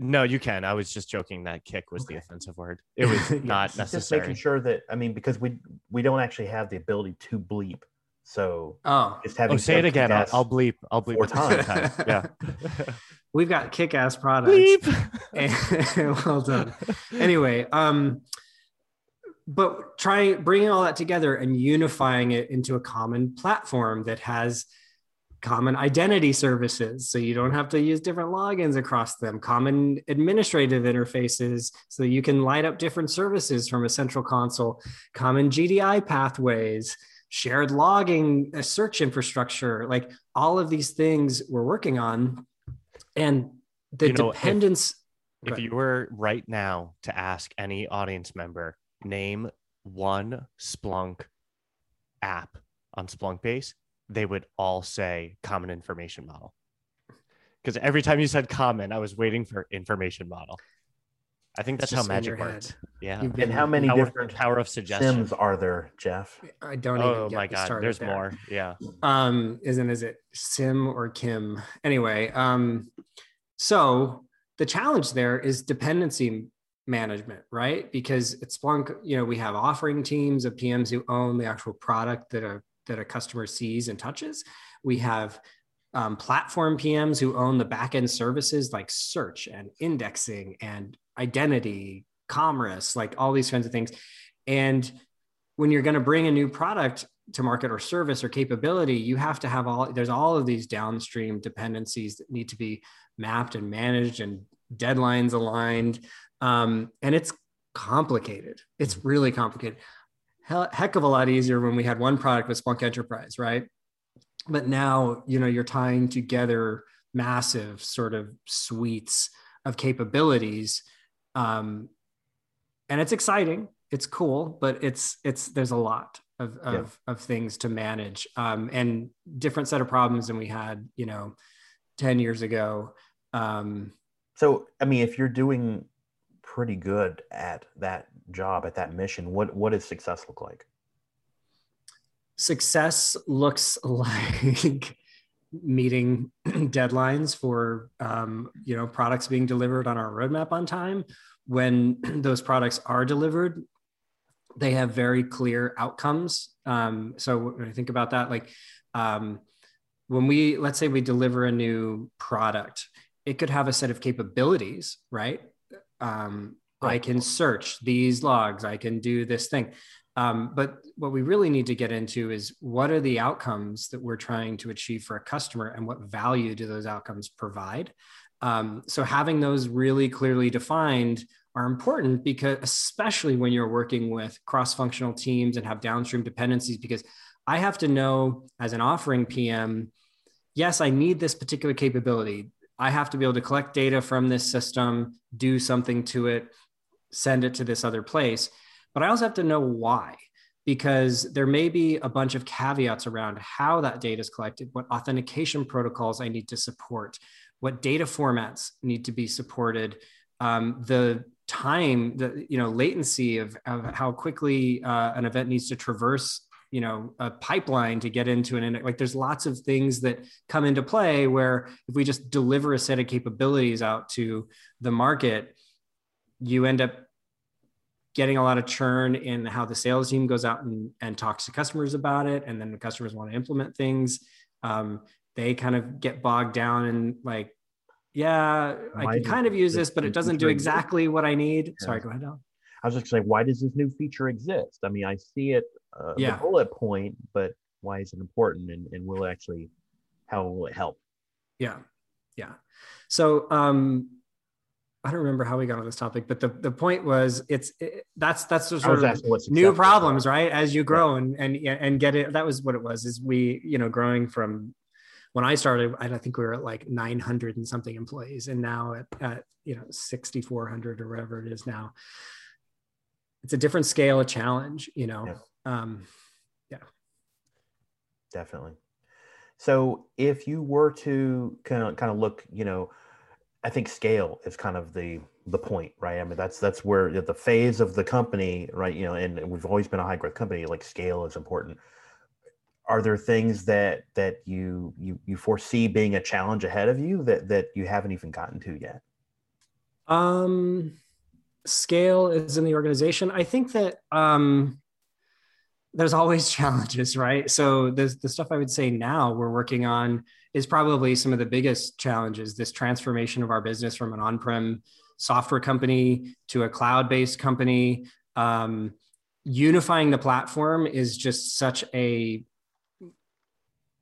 No, you can. I was just joking that kick was the offensive word. It was not necessary. Just making sure that I mean, because we we don't actually have the ability to bleep. So Oh, just having Oh, say it again. I'll, I'll bleep. I'll bleep four it three times. Yeah. we've got kick-ass products. bleep. And- well done. Anyway, um, but trying bringing all that together and unifying it into a common platform that has common identity services so you don't have to use different logins across them common administrative interfaces so you can light up different services from a central console common gdi pathways shared logging a search infrastructure like all of these things we're working on and the You know, dependence if Right. you were right now to ask any audience member, name one Splunk app on Splunkbase, they would all say common information model. Because every time you said common, I was waiting for information model. I think that's how magic works. Yeah. You've And how many power, different power of suggestion. Sims are there, Jeff? I don't even Oh my me god, started there's there. more. Yeah. um isn't is it sim or kim anyway um so the challenge there is dependency management right because at splunk you know we have offering teams of pms who own the actual product that a that a customer sees and touches we have um, platform pms who own the backend services like search and indexing and identity commerce like all these kinds of things and when you're going to bring a new product to market or service or capability, you have to have all there's all of these downstream dependencies that need to be mapped and managed and deadlines aligned. Um, and it's complicated. It's really complicated. Hell, heck of a lot easier when we had one product with Splunk Enterprise, right? But now, you know, you're tying together massive sort of suites of capabilities. Um, and it's exciting it's cool but it's it's there's a lot of of, Yeah. of things to manage um, and different set of problems than we had you know 10 years ago um, So, I mean, if you're doing pretty good at that job, at that mission, what what does success look like? success looks like meeting deadlines for um, you know products being delivered on our roadmap on time. When those products are delivered they have very clear outcomes. Um, so when i think about that like um, when we let's say we deliver a new product it could have a set of capabilities right? Um, i can search these logs i can do this thing um, but what we really need to get into is what are the outcomes that we're trying to achieve for a customer and what value do those outcomes provide? Um, so having those really clearly defined are important because especially when you're working with cross-functional teams and have downstream dependencies, because I have to know as an offering PM, yes, I need this particular capability. I have to be able to collect data from this system, do something to it, send it to this other place but I also have to know why, because there may be a bunch of caveats around how that data is collected, what authentication protocols I need to support, what data formats need to be supported, um, the time, the you know latency of, of how quickly uh, an event needs to traverse you know a pipeline to get into an like there's lots of things that come into play where if we just deliver a set of capabilities out to the market you end up getting a lot of churn in how the sales team goes out and, and talks to customers about it and then the customers want to implement things um, they kind of get bogged down and like yeah i can kind of use this but it doesn't do exactly what i need sorry go ahead. I was just saying, why does this new feature exist? I mean, I see it, uh, Yeah. the bullet point, but why is it important, and, and will it actually, how will it help? Yeah. Yeah. So um I don't remember how we got on this topic, but the, the point was it's it, that's that's the sort of new problems, right? As you grow and and and get it. That was what it was. Is we you know growing from when I started, I think we were at like 900 and something employees, and now at, at you know 6,400 or whatever it is now. It's a different scale of challenge, you know. Um, yeah. definitely. So if you were to kind of kind of look, you know, I think scale is kind of the the point, right? I mean, that's that's where the phase of the company, right? You know, and we've always been a high growth company. Like scale is important. Are there things that that you you you foresee being a challenge ahead of you that that you haven't even gotten to yet? Um, scale is in the organization. I think that um, there's always challenges, right? So the the stuff I would say now we're working on is probably some of the biggest challenges. This transformation of our business from an on-prem software company to a cloud-based company. Um, unifying the platform is just such a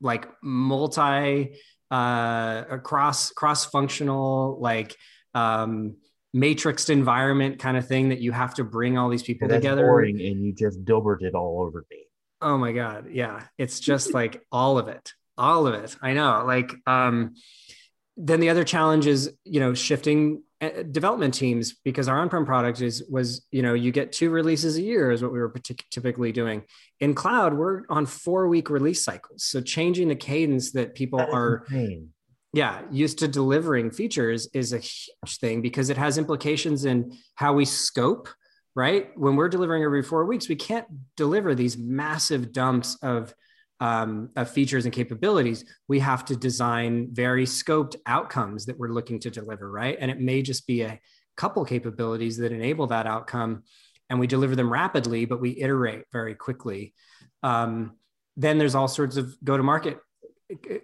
like multi uh across cross functional like um matrixed environment kind of thing that you have to bring all these people That's together. boring, and you just Dilbert it all over me. oh my god yeah. It's just like all of it all of it. I know like um then the other challenge is you know shifting uh, development teams because our on-prem product is was you know you get two releases a year is what we were partic- typically doing. In cloud we're on four week release cycles. So changing the cadence that people That are insane. Yeah, used to delivering features is a huge thing because it has implications in how we scope, right? When we're delivering every four weeks, we can't deliver these massive dumps of, um, of features and capabilities. We have to design very scoped outcomes that we're looking to deliver, right? And it may just be a couple capabilities that enable that outcome and we deliver them rapidly, but we iterate very quickly. Um, then there's all sorts of go to market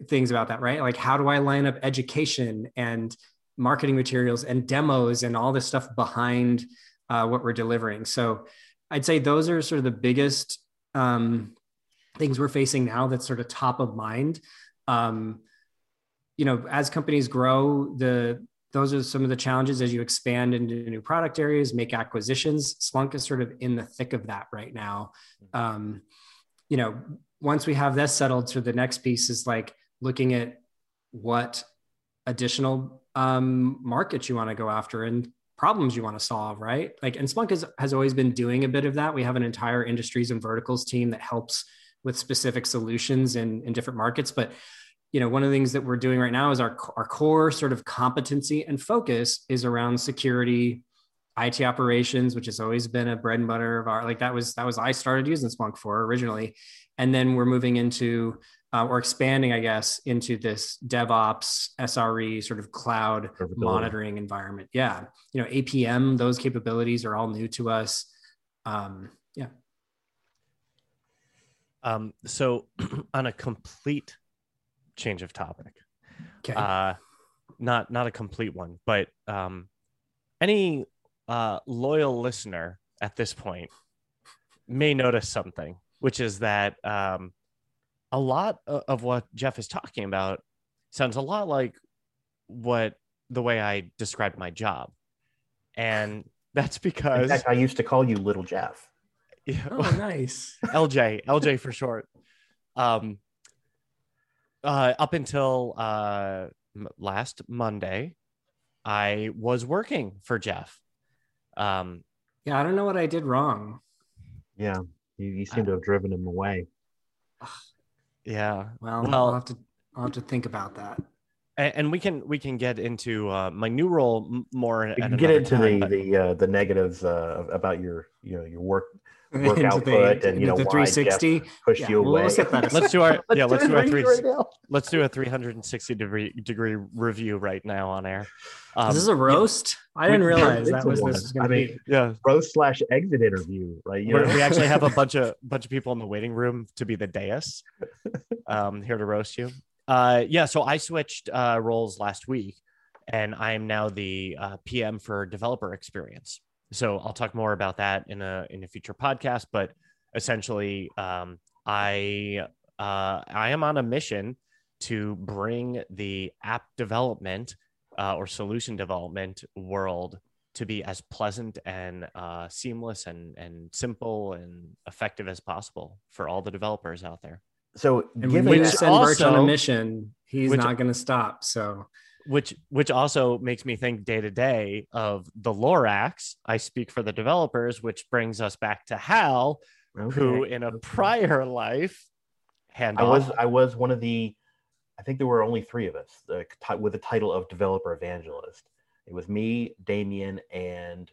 things about that, right? Like, how do I line up education and marketing materials and demos and all this stuff behind uh, what we're delivering? So, I'd say those are sort of the biggest um, things we're facing now that's sort of top of mind. Um, you know, as companies grow, the those are some of the challenges as you expand into new product areas, make acquisitions. Splunk is sort of in the thick of that right now. Um, you know, once we have this settled, so the next piece is like looking at what additional um, markets you want to go after and problems you want to solve, right? Like, and Splunk has, has always been doing a bit of that. We have an entire industries and verticals team that helps with specific solutions in, in different markets. But, you know, one of the things that we're doing right now is our, our core sort of competency and focus is around security, IT operations, which has always been a bread and butter of our, like that was, that was, I started using Splunk for originally and then we're moving into uh, or expanding, I guess, into this DevOps, SRE sort of cloud monitoring environment. Yeah, you know, APM, those capabilities are all new to us. Um, yeah. Um, so, on a complete change of topic, okay, uh, not not a complete one, but um, any uh, loyal listener at this point may notice something which is that um, a lot of what Jeff is talking about sounds a lot like what the way I described my job. And that's because fact, I used to call you Little Jeff. Yeah, oh, nice. LJ, LJ for short. Um, uh, up until uh, last Monday, I was working for Jeff. Um, yeah, I don't know what I did wrong. Yeah. You, you seem to have driven him away. Yeah. Well, well I'll have to I'll have to think about that. And, and we can we can get into uh, my new role more. We can get into time, the but... the uh, the negatives uh, about your you know your work work output the, and you know the 360 push yeah, you away. let's do our yeah let's do our three right let's do a 360 degree degree review right now on air. Um, this is a roast. Yeah, I didn't realize that was this was going to be. Yeah, roast slash exit interview, right? You know? We actually have a bunch of bunch of people in the waiting room to be the dais, um, here to roast you. Uh, yeah, so I switched uh, roles last week, and I am now the uh, PM for developer experience so I'll talk more about that in a in a future podcast. But essentially, um, I uh, I am on a mission to bring the app development uh, or solution development world to be as pleasant and uh, seamless and and simple and effective as possible for all the developers out there. So, and when you send Birch on a mission, he's which, not going to stop. So which which also makes me think day to day of the Lorax. I speak for the developers, which brings us back to Hal, okay. who in a prior life hand I was I was one of the I think there were only three of us the, with the title of developer evangelist. It was me, Damien, and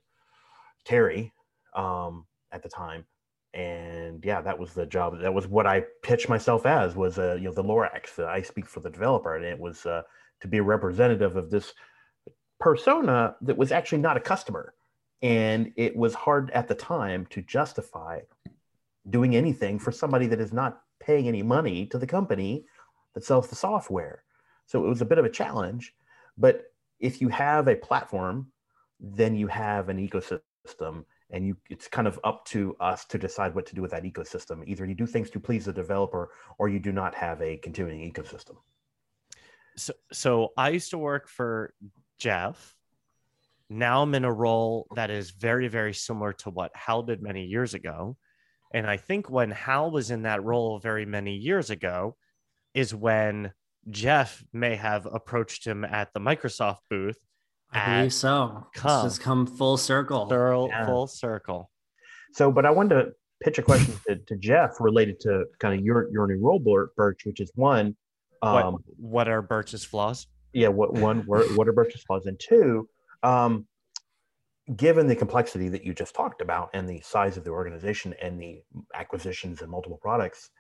Terry um, at the time. And yeah, that was the job. That was what I pitched myself as was uh, you know the Lorax. Uh, I speak for the developer, and it was uh, to be a representative of this persona that was actually not a customer. And it was hard at the time to justify doing anything for somebody that is not paying any money to the company that sells the software. So it was a bit of a challenge. But if you have a platform, then you have an ecosystem and you it's kind of up to us to decide what to do with that ecosystem either you do things to please the developer or you do not have a continuing ecosystem so, so I used to work for Jeff. Now I'm in a role that is very, very similar to what Hal did many years ago. And I think when Hal was in that role very many years ago is when Jeff may have approached him at the Microsoft booth. I believe so. Come. This has come full circle. Thorough, yeah. Full circle. So, but I wanted to pitch a question to, to Jeff related to kind of your your new role, Birch, which is one, um, what, what are Birch's flaws? yeah what one what, what are birch's flaws and two um given the complexity that you just talked about and the size of the organization and the acquisitions and multiple products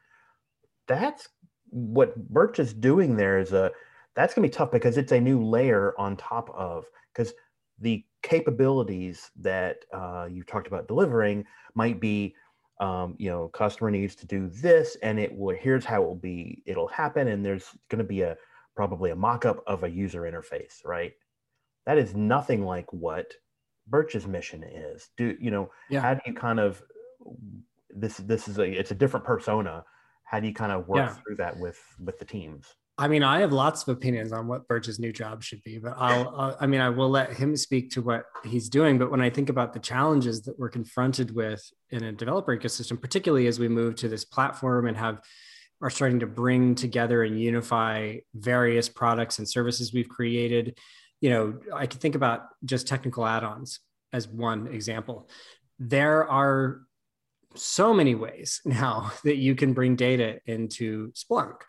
that's what birch is doing there is a that's going to be tough because it's a new layer on top of because the capabilities that uh, you talked about delivering might be um, you know customer needs to do this and it will here's how it will be it'll happen and there's going to be a probably a mock-up of a user interface right that is nothing like what birch's mission is do you know Yeah. how do you kind of this this is a it's a different persona how do you kind of work Yeah. through that with with the teams I mean, I have lots of opinions on what Birch's new job should be, but I'll, I'll, I mean, I will let him speak to what he's doing. But when I think about the challenges that we're confronted with in a developer ecosystem, particularly as we move to this platform and have are starting to bring together and unify various products and services we've created, you know, I can think about just technical add-ons as one example. There are so many ways now that you can bring data into Splunk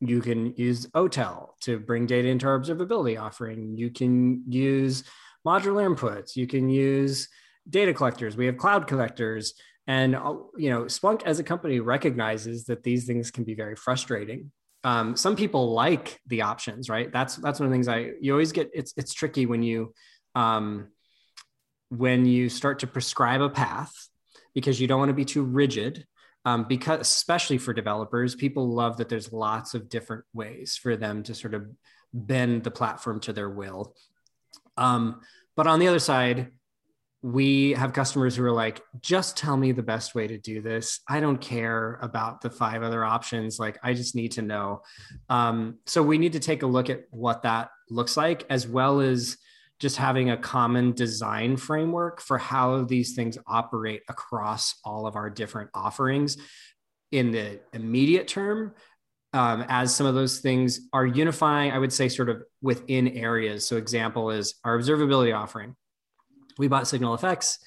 you can use OTel to bring data into our observability offering. You can use modular inputs. You can use data collectors. We have cloud collectors. And uh, you know, Splunk as a company recognizes that these things can be very frustrating. Um, some people like the options, right? That's that's one of the things I you always get. It's it's tricky when you um, when you start to prescribe a path because you don't want to be too rigid um, because especially for developers, people love that there's lots of different ways for them to sort of bend the platform to their will. Um, but on the other side, we have customers who are like, just tell me the best way to do this. I don't care about the five other options. Like, I just need to know. Um, so we need to take a look at what that looks like, as well as just having a common design framework for how these things operate across all of our different offerings in the immediate term um, as some of those things are unifying i would say sort of within areas. So example is our observability offering. We bought SignalFx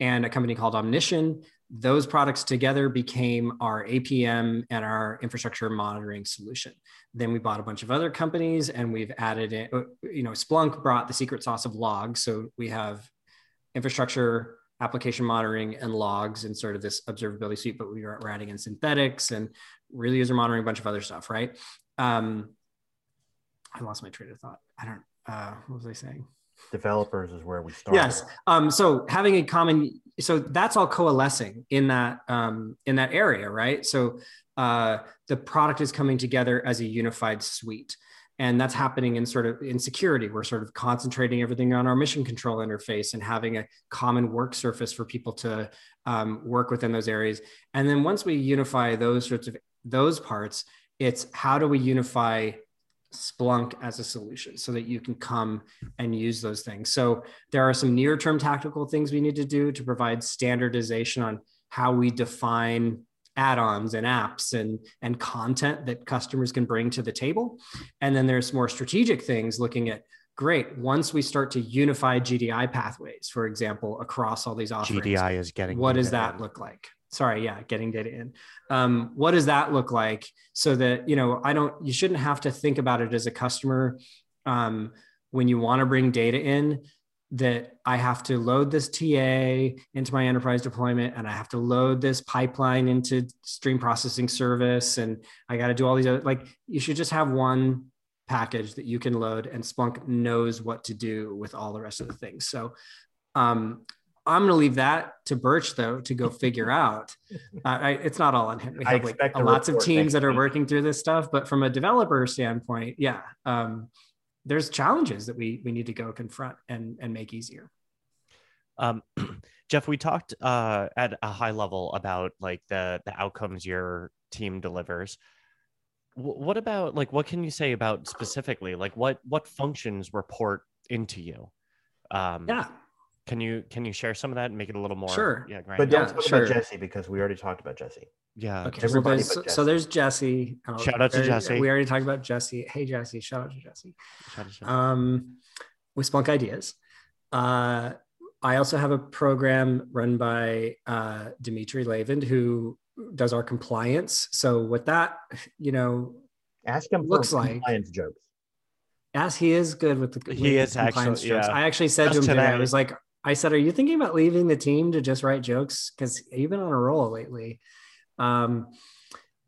and a company called omnition those products together became our apm and our infrastructure monitoring solution then we bought a bunch of other companies and we've added in, you know, Splunk brought the secret sauce of logs. So we have infrastructure, application monitoring, and logs and sort of this observability suite, but we are, we're adding in synthetics and real user monitoring, a bunch of other stuff, right? Um, I lost my train of thought. I don't, uh, what was I saying? Developers is where we start Yes. Um, so having a common, so that's all coalescing in that um, in that area, right? So uh, the product is coming together as a unified suite, and that's happening in sort of in security. We're sort of concentrating everything on our mission control interface and having a common work surface for people to um, work within those areas. And then once we unify those sorts of those parts, it's how do we unify Splunk as a solution so that you can come and use those things. So there are some near term tactical things we need to do to provide standardization on how we define add-ons and apps and and content that customers can bring to the table. And then there's more strategic things looking at great once we start to unify GDI pathways, for example, across all these offerings. GDI is getting. What does that in. look like? Sorry, yeah, getting data in. Um, what does that look like? So that you know, I don't. You shouldn't have to think about it as a customer um, when you want to bring data in. That I have to load this TA into my enterprise deployment, and I have to load this pipeline into stream processing service, and I got to do all these other. Like, you should just have one package that you can load, and Splunk knows what to do with all the rest of the things. So, um, I'm going to leave that to Birch though to go figure out. Uh, I, it's not all on him. We have like expect a lots of teams that are week. working through this stuff, but from a developer standpoint, yeah, um, there's challenges that we we need to go confront and and make easier. Um, Jeff, we talked uh, at a high level about like the the outcomes your team delivers. W- what about like what can you say about specifically like what what functions report into you? Um, Yeah, Can you can you share some of that and make it a little more? Sure. Yeah, great. but don't Yeah, talk sure. about jesse because we already talked about jesse yeah. Okay, Everybody so but there's, so there's Jesse. Oh, Shout out to very- Jesse. We already talked about Jesse. Hey Jesse, shout out to Jesse. Shout out, shout out. Um, with Splunk Ideas. Uh, I also have a program run by uh, Dimitri Lavin who does our compliance. So with that, you know, ask him Looks for like- compliance jokes Yes, he is good with the. He with is compliance actually, jokes. yeah. I actually said Just to him today, I was like, I said, "Are you thinking about leaving the team to just write jokes? Because you've been on a roll lately." Um,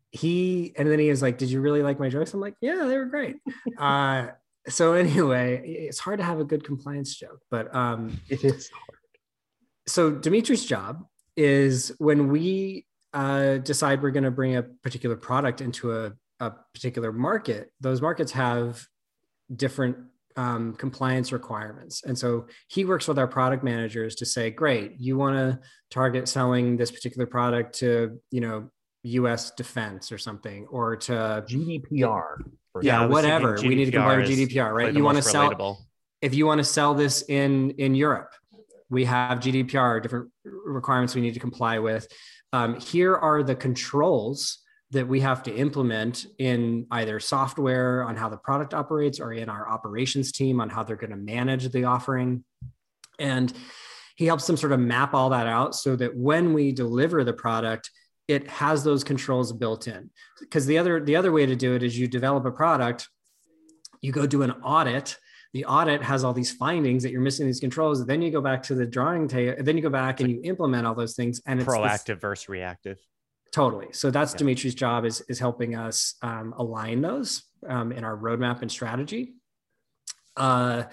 he and then he was like, "Did you really like my jokes?" I'm like, "Yeah, they were great." uh, so anyway, it's hard to have a good compliance joke, but um, It is. so Dimitri's job is when we uh, decide we're going to bring a particular product into a, a particular market, those markets have different um, compliance requirements. And so he works with our product managers to say, great, you want to target selling this particular product to, you know, US defense or something, or to, GDPR. for yeah, whatever. thinking We need to comply with GDPR right? You want to sell, relatable. if you want to sell this in in Europe, we have GDPR, different requirements we need to comply with. Um, here are the controls that we have to implement in either software on how the product operates or in our operations team on how they're going to manage the offering. And he helps them sort of map all that out so that when we deliver the product, it has those controls built in. Because the other the other way to do it is you develop a product, you go do an audit the audit has all these findings that you're missing these controls. Then you go back to the drawing table. Then you go back and you implement all those things. And it's this- Proactive versus reactive. totally. So that's Yeah. Dimitri's job is is helping us um, align those um, in our roadmap and strategy. Uh,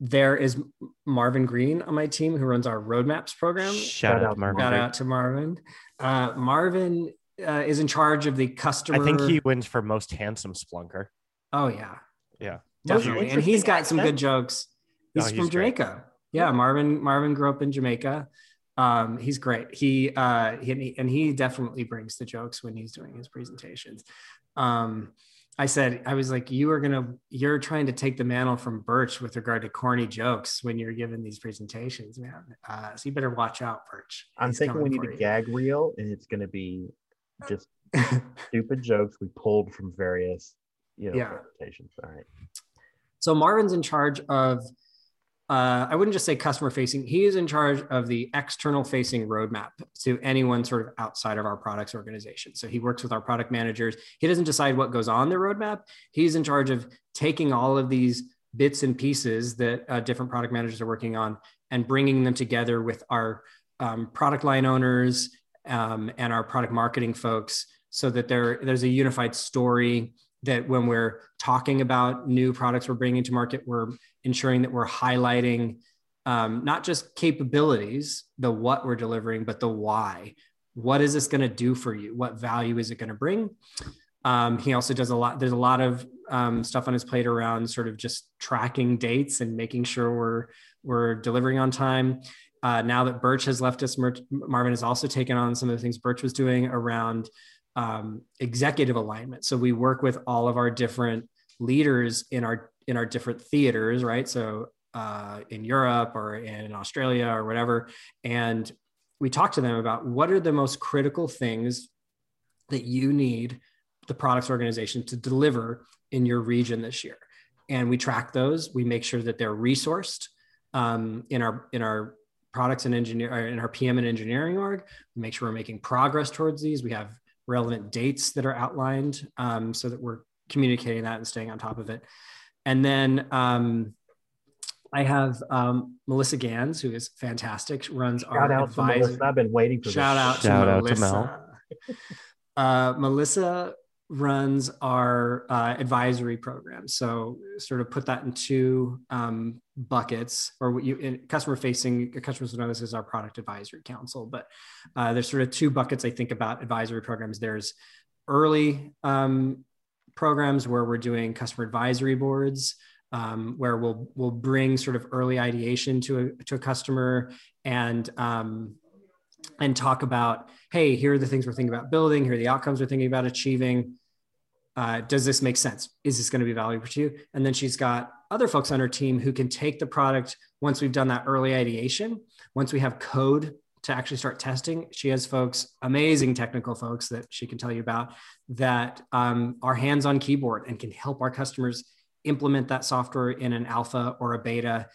there is Marvin Green on my team who runs our roadmaps program. Shout, Shout out out Marvin. Shout out to Marvin. Uh, Marvin uh, is in charge of the customer. I think he wins for most handsome splunker. Oh yeah, Yeah. Most definitely. And he's got some good jokes. He's Oh, from great. Jamaica. Yeah, Marvin. Marvin grew up in Jamaica. Um, he's great. He uh, he, and he definitely brings the jokes when he's doing his presentations. Um, I said, I was like, you are gonna, you're trying to take the mantle from Birch with regard to corny jokes when you're giving these presentations, man. Uh, so you better watch out, Birch. I'm He's thinking we need a you. gag reel, and it's going to be just stupid jokes we pulled from various, you know, Yeah. presentations. All right. So Marvin's in charge of, uh, I wouldn't just say customer facing. He is in charge of the external facing roadmap to anyone sort of outside of our products organization. So he works with our product managers. He doesn't decide what goes on the roadmap. He's in charge of taking all of these bits and pieces that uh, different product managers are working on and bringing them together with our um, product line owners um, and our product marketing folks so that there, there's a unified story that when we're talking about new products we're bringing to market, we're ensuring that we're highlighting um, not just capabilities, the what we're delivering, but the why. What is this going to do for you? What value is it going to bring? Um, he also does a lot. There's a lot of um, stuff on his plate around sort of just tracking dates and making sure we're we're delivering on time. Uh, now that Birch has left us, Mer- Marvin has also taken on some of the things Birch was doing around um, executive alignment. So we work with all of our different leaders in our in our different theaters, right? So uh, in Europe or in Australia or whatever, and we talk to them about what are the most critical things that you need the products organization to deliver in your region this year, and we track those. We make sure that they're resourced um, in our in our products and engineer in our PM and engineering org. We make sure we're making progress towards these. We have relevant dates that are outlined um, so that we're communicating that and staying on top of it. And then um, I have um, Melissa Gans, who is fantastic, runs Shout our out to advisor. Melissa. I've been waiting for Shout this. out to Shout out to Melissa. uh, Melissa runs our uh, advisory program. So sort of put that in two um, buckets, or what you in customer facing customers will know this is our product advisory council. But uh, there's sort of two buckets I think about advisory programs. There's early um, programs where we're doing customer advisory boards. Um, where we'll we'll bring sort of early ideation to a to a customer and um, and talk about hey here are the things we're thinking about building here are the outcomes we're thinking about achieving uh, does this make sense? Is this going to be valuable to you? And then she's got other folks on her team who can take the product once we've done that early ideation. Once we have code to actually start testing she has folks amazing technical folks that she can tell you about that um, are hands on keyboard and can help our customers implement that software in an alpha or a beta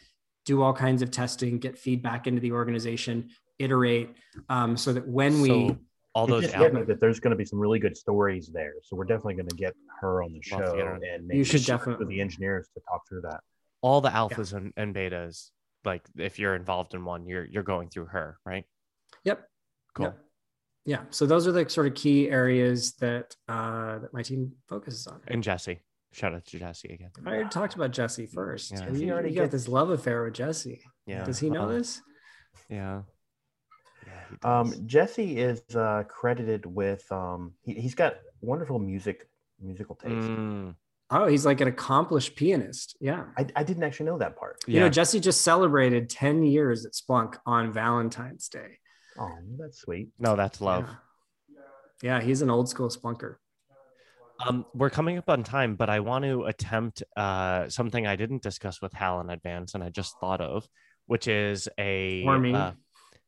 do all kinds of testing get feedback into the organization iterate um, so that when we So- all It those just hit me that there's going to be some really good stories there. So we're definitely going to get her on the show get her. and You should work with definitely- the engineers to talk through that. all the alphas and, and betas. Like if you're involved in one, you're you're going through her, right? Yep. Cool. Yep. Yeah. So those are the sort of key areas that uh, that my team focuses on. And Jesse. Shout out to Jesse again. I already talked about Jesse first. Yeah. You, he already got this love affair with Jesse. Yeah. Does he know uh, this? Yeah. Yeah. he Um. Jesse is uh, credited with um, he, he's got wonderful music musical taste. Mm, Oh, he's like an accomplished pianist. Yeah. I, I didn't actually know that part. You know, Jesse just celebrated 10 years at Splunk on Valentine's Day. Oh, that's sweet. no, that's love. Yeah. Yeah, he's an old school Splunker. Um, we're coming up on time, but I want to attempt uh, something I didn't discuss with Hal in advance, and I just thought of, which is a Or me. uh,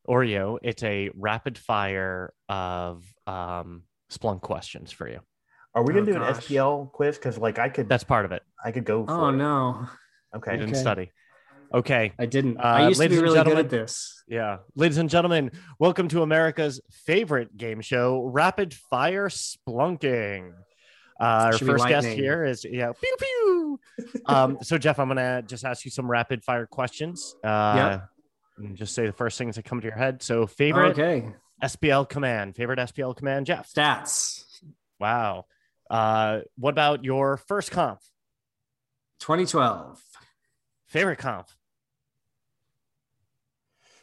Oreo. It's a rapid fire of um, Splunk questions for you. Are we Oh, gonna do an. SPL quiz? Because like I could That's part of it. I could go. For Oh, it. no. You Okay. didn't Okay. study. Okay. I didn't. Uh, I used to be really good at this. Yeah. Ladies and gentlemen, welcome to America's favorite game show, Rapid Fire Splunking. Uh, our first guest here is, yeah, pew, pew. um, so, Jeff, I'm going to just ask you some rapid fire questions. Uh, and just say the first things that come to your head. So, favorite Okay. SPL command, favorite SPL command, Jeff. Stats Wow. Uh, what about your first comp? 2012. Favorite comp?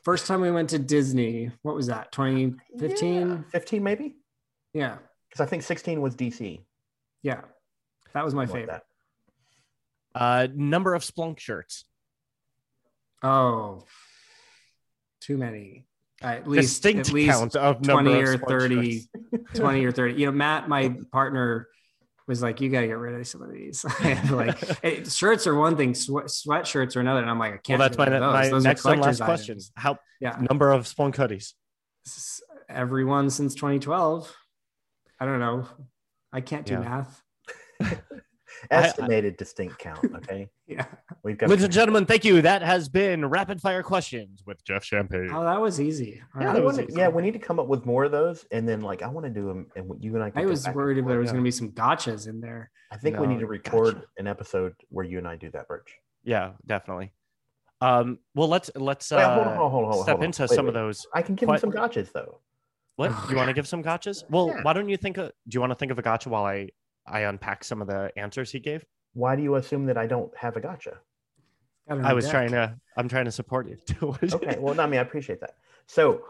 First time we went to Disney. What was that? 2015? Yeah, Fifteen maybe. Yeah. Because I think sixteen was DC. Yeah. That was my something like favorite. that. Uh, number of Splunk shirts. Oh, too many. At least, Distinct at least of 20 of or Splunk 30, 20 or 30. You know, Matt, my partner, was like, you got to get rid of some of these. I had to, like, hey, shirts are one thing, sweat, sweatshirts are another. And I'm like, I can't. Well, that's my, of my those. Those next and last question. items. How Yeah. number of Splunk hoodies? S- Everyone since 2012. I don't know. I can't do Yeah. math. I- Estimated distinct count. Okay. Yeah. We've got. Ladies and gentlemen, thank you. That has been rapid fire questions with Jeff Champagne. Oh, that was easy. Yeah, right. That was wanna- easy. yeah, we need to come up with more of those, and then like I want to do them, and you and I. Can I was worried forth. there was going to be some gotchas in there. I think we need to record gotcha. an episode where you and I do that, Birch. Yeah, definitely. Um, well, let's let's uh, Wait, hold on, hold on, hold on, step into Wait, some of those. I can give Quite- some gotchas though. What Oh, you want to give some gotchas? Well, Yeah. why don't you think? Of, do you want to think of a gotcha while I I unpack some of the answers he gave? Why do you assume that I don't have a gotcha? Got I was deck. trying to. I'm trying to support you. Okay, well, I mean, I appreciate that. So,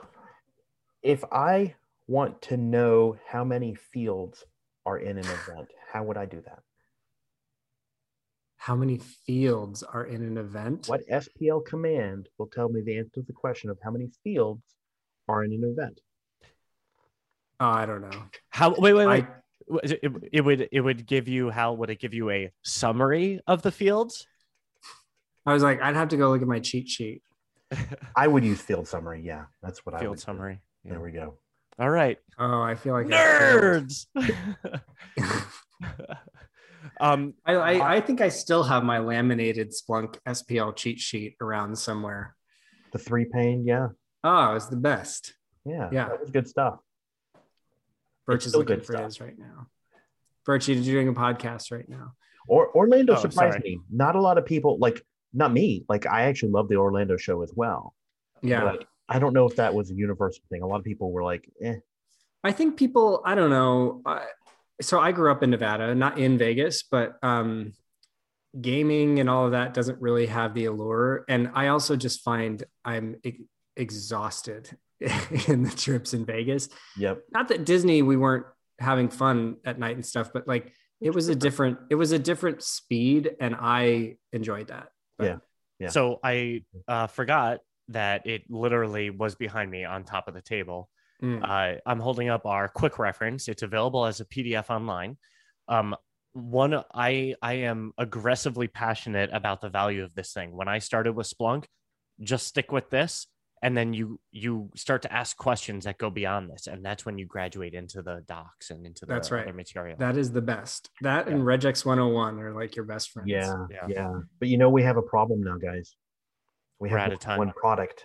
if I want to know how many fields are in an event, how would I do that? How many fields are in an event? What SPL command will tell me the answer to the question of how many fields are in an event? Oh, I don't know. How? Wait, wait, wait. I, it, it, it would it would give you how would it give you a summary of the fields? I was like, I'd have to go look at my cheat sheet. I would use field summary. Yeah, that's what I Field would do. summary. Yeah. There we go. All right, Oh, I feel like I nerds. um, I, I, I think I still have my laminated Splunk SPL cheat sheet around somewhere. The three pane, yeah, Oh, it's the best. yeah, Yeah. that was good stuff. Birch It's is looking good for stuff. his right now. Birch, you're doing a podcast right now. Or Orlando Oh, surprised sorry. me. Not a lot of people like not me. Like I actually love the Orlando show as well. Yeah. But I don't know if that was a universal thing. A lot of people were like, eh. I think people, I don't know. I so I grew up in Nevada, not in Vegas, but um, gaming and all of that doesn't really have the allure. And I also just find I'm e- exhausted in the trips in Vegas. Yep. Not that Disney, we weren't having fun at night and stuff, but like it was a different, it was a different speed, and I enjoyed that. Yeah. Yeah. So I uh, forgot that it literally was behind me on top of the table. Mm. Uh, I'm holding up our quick reference. It's available as a PDF online. Um, one, I I am aggressively passionate about the value of this thing. When I started with Splunk, just stick with this, and then you you start to ask questions that go beyond this, and that's when you graduate into the docs and into the That's right. other material. That is the best. That and Regex 101 are like your best friends. Yeah, Yeah. yeah. But you know, we have a problem now, guys. We We're have out of time. one product.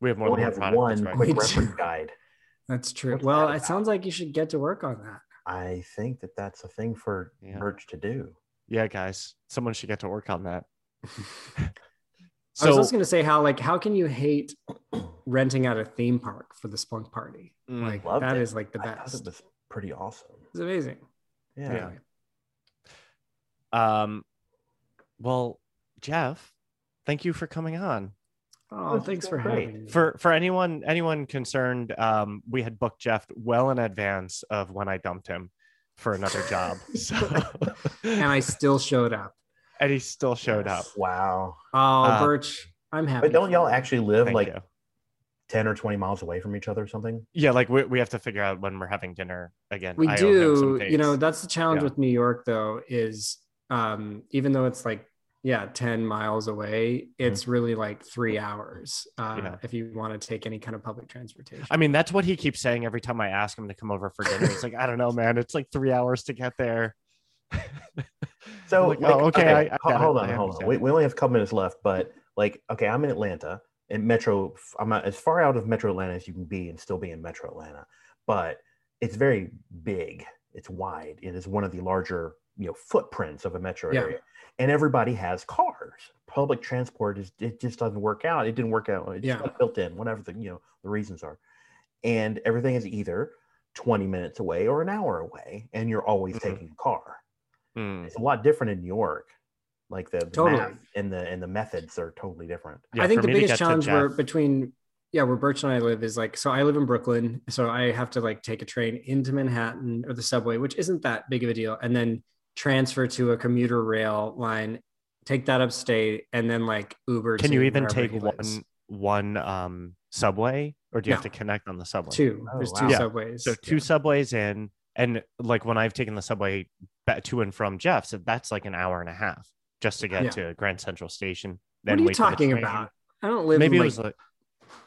we have more only than have one product. one that's right. We quick do. reference guide. That's true. What's well, that it sounds like you should get to work on that. I think that that's a thing for Yeah. merch to do. Yeah, guys, someone should get to work on that. I was just gonna say how like how can you hate renting out a theme park for the Splunk party? mm, Like Loved that it. is like the I best. it was pretty awesome. It's amazing. Yeah. Anyway. um, well, Jeff, thank you for coming on. Oh, This thanks been for great. having me. For for anyone anyone concerned, um, we had booked Jeff well in advance of when I dumped him for another job. So and I still showed up. And he still showed up. Wow. Oh, Uh, Birch, I'm happy. But don't y'all actually live like you. 10 or 20 miles away from each other or something? Yeah, like we, we have to figure out when we're having dinner again. We I owe him some do. You know, that's the challenge Yeah. with New York, though, is um, even though it's like, yeah, 10 miles away, it's really like three hours uh, Mm-hmm. Yeah. if you want to take any kind of public transportation. I mean, that's what he keeps saying every time I ask him to come over for dinner. He's like, I don't know, man. It's like three hours to get there. So, Like, oh, okay, I- I it. hold I on, hold on. We, we only have a couple minutes left, but like, okay, I'm in Atlanta and Metro. I'm not, as far out of Metro Atlanta as you can be and still be in Metro Atlanta, but it's very big. It's wide. It is one of the larger, you know, footprints of a metro Yeah. area, and everybody has cars. Public transport is it just doesn't work out. It didn't work out. It's Yeah. not built in. Whatever the you know the reasons are, and everything is either 20 minutes away or an hour away, and you're always Mhm. taking a car Hmm. it's a lot different in New York. Like the, the Totally. math and the and the methods are totally different. Yeah, I think the biggest challenge where Jeff- between yeah, where Birch and I live is like so I live in Brooklyn, so I have to like take a train into Manhattan or the subway, which isn't that big of a deal, and then transfer to a commuter rail line, take that upstate, and then like Uber. Can to you even take one one um subway or do you have to connect on the subway? Two. Oh, There's wow. two Yeah. subways. So two Yeah. subways in, and like when I've taken the subway back to and from Jeff's, that's like an hour and a half just to get Yeah. to Grand Central Station. Then What are you wait for the talking about? I don't live. Maybe in, it like, was like,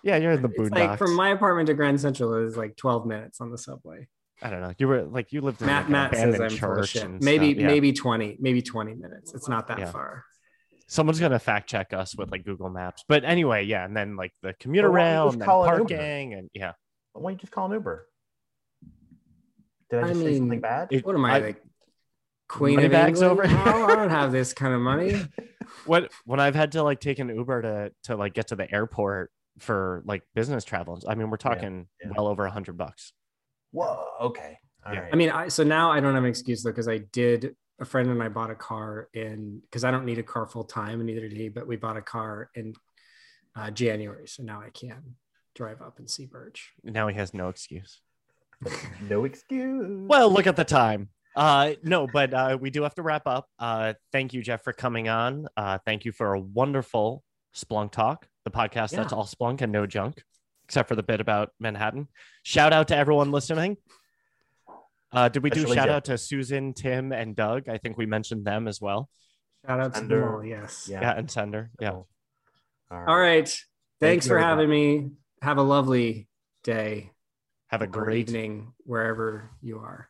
yeah, you're in the it's boondocks. like from my apartment to Grand Central is like 12 minutes on the subway. I don't know. You were like you lived in Matt like, Matt says I'm abandoned full of church shit. and Maybe. Yeah. maybe 20, maybe 20 minutes. It's not that Yeah. far. someone's gonna fact check us with like Google Maps. But anyway, yeah, and then like the commuter Well, why don't rail and then call an Uber? parking and yeah. Why don't you just call an Uber? Did I I just say something mean, bad? It- What am I, I- like Queen of bags England? over now? here. I don't have this kind of money. What when I've had to like take an Uber to to like get to the airport for like business travels. I mean, we're talking yeah. well over a hundred bucks. Whoa. Okay. All Yeah. right. I mean, I so now I don't have an excuse though because I did. A friend and I bought a car in because I don't need a car full time, and neither did he. But we bought a car in uh, January, so now I can drive up and see Birch. Now he has no excuse. no excuse. Well, look at the time. Uh, no, but uh, we do have to wrap up. Uh, thank you, Jeff, for coming on. Uh, thank you for a wonderful Splunk talk, the podcast that's all Splunk and no junk, except for the bit about Manhattan. Shout out to everyone listening. Uh, did we do Especially shout Jeff. out to Susan, Tim, and Doug? I think we mentioned them as well. Shout out to them all. Yes. Yeah. Yeah, and Sendur. Yeah. All right. All right. Thanks you, for having me. Have a lovely day Have a great evening wherever you are.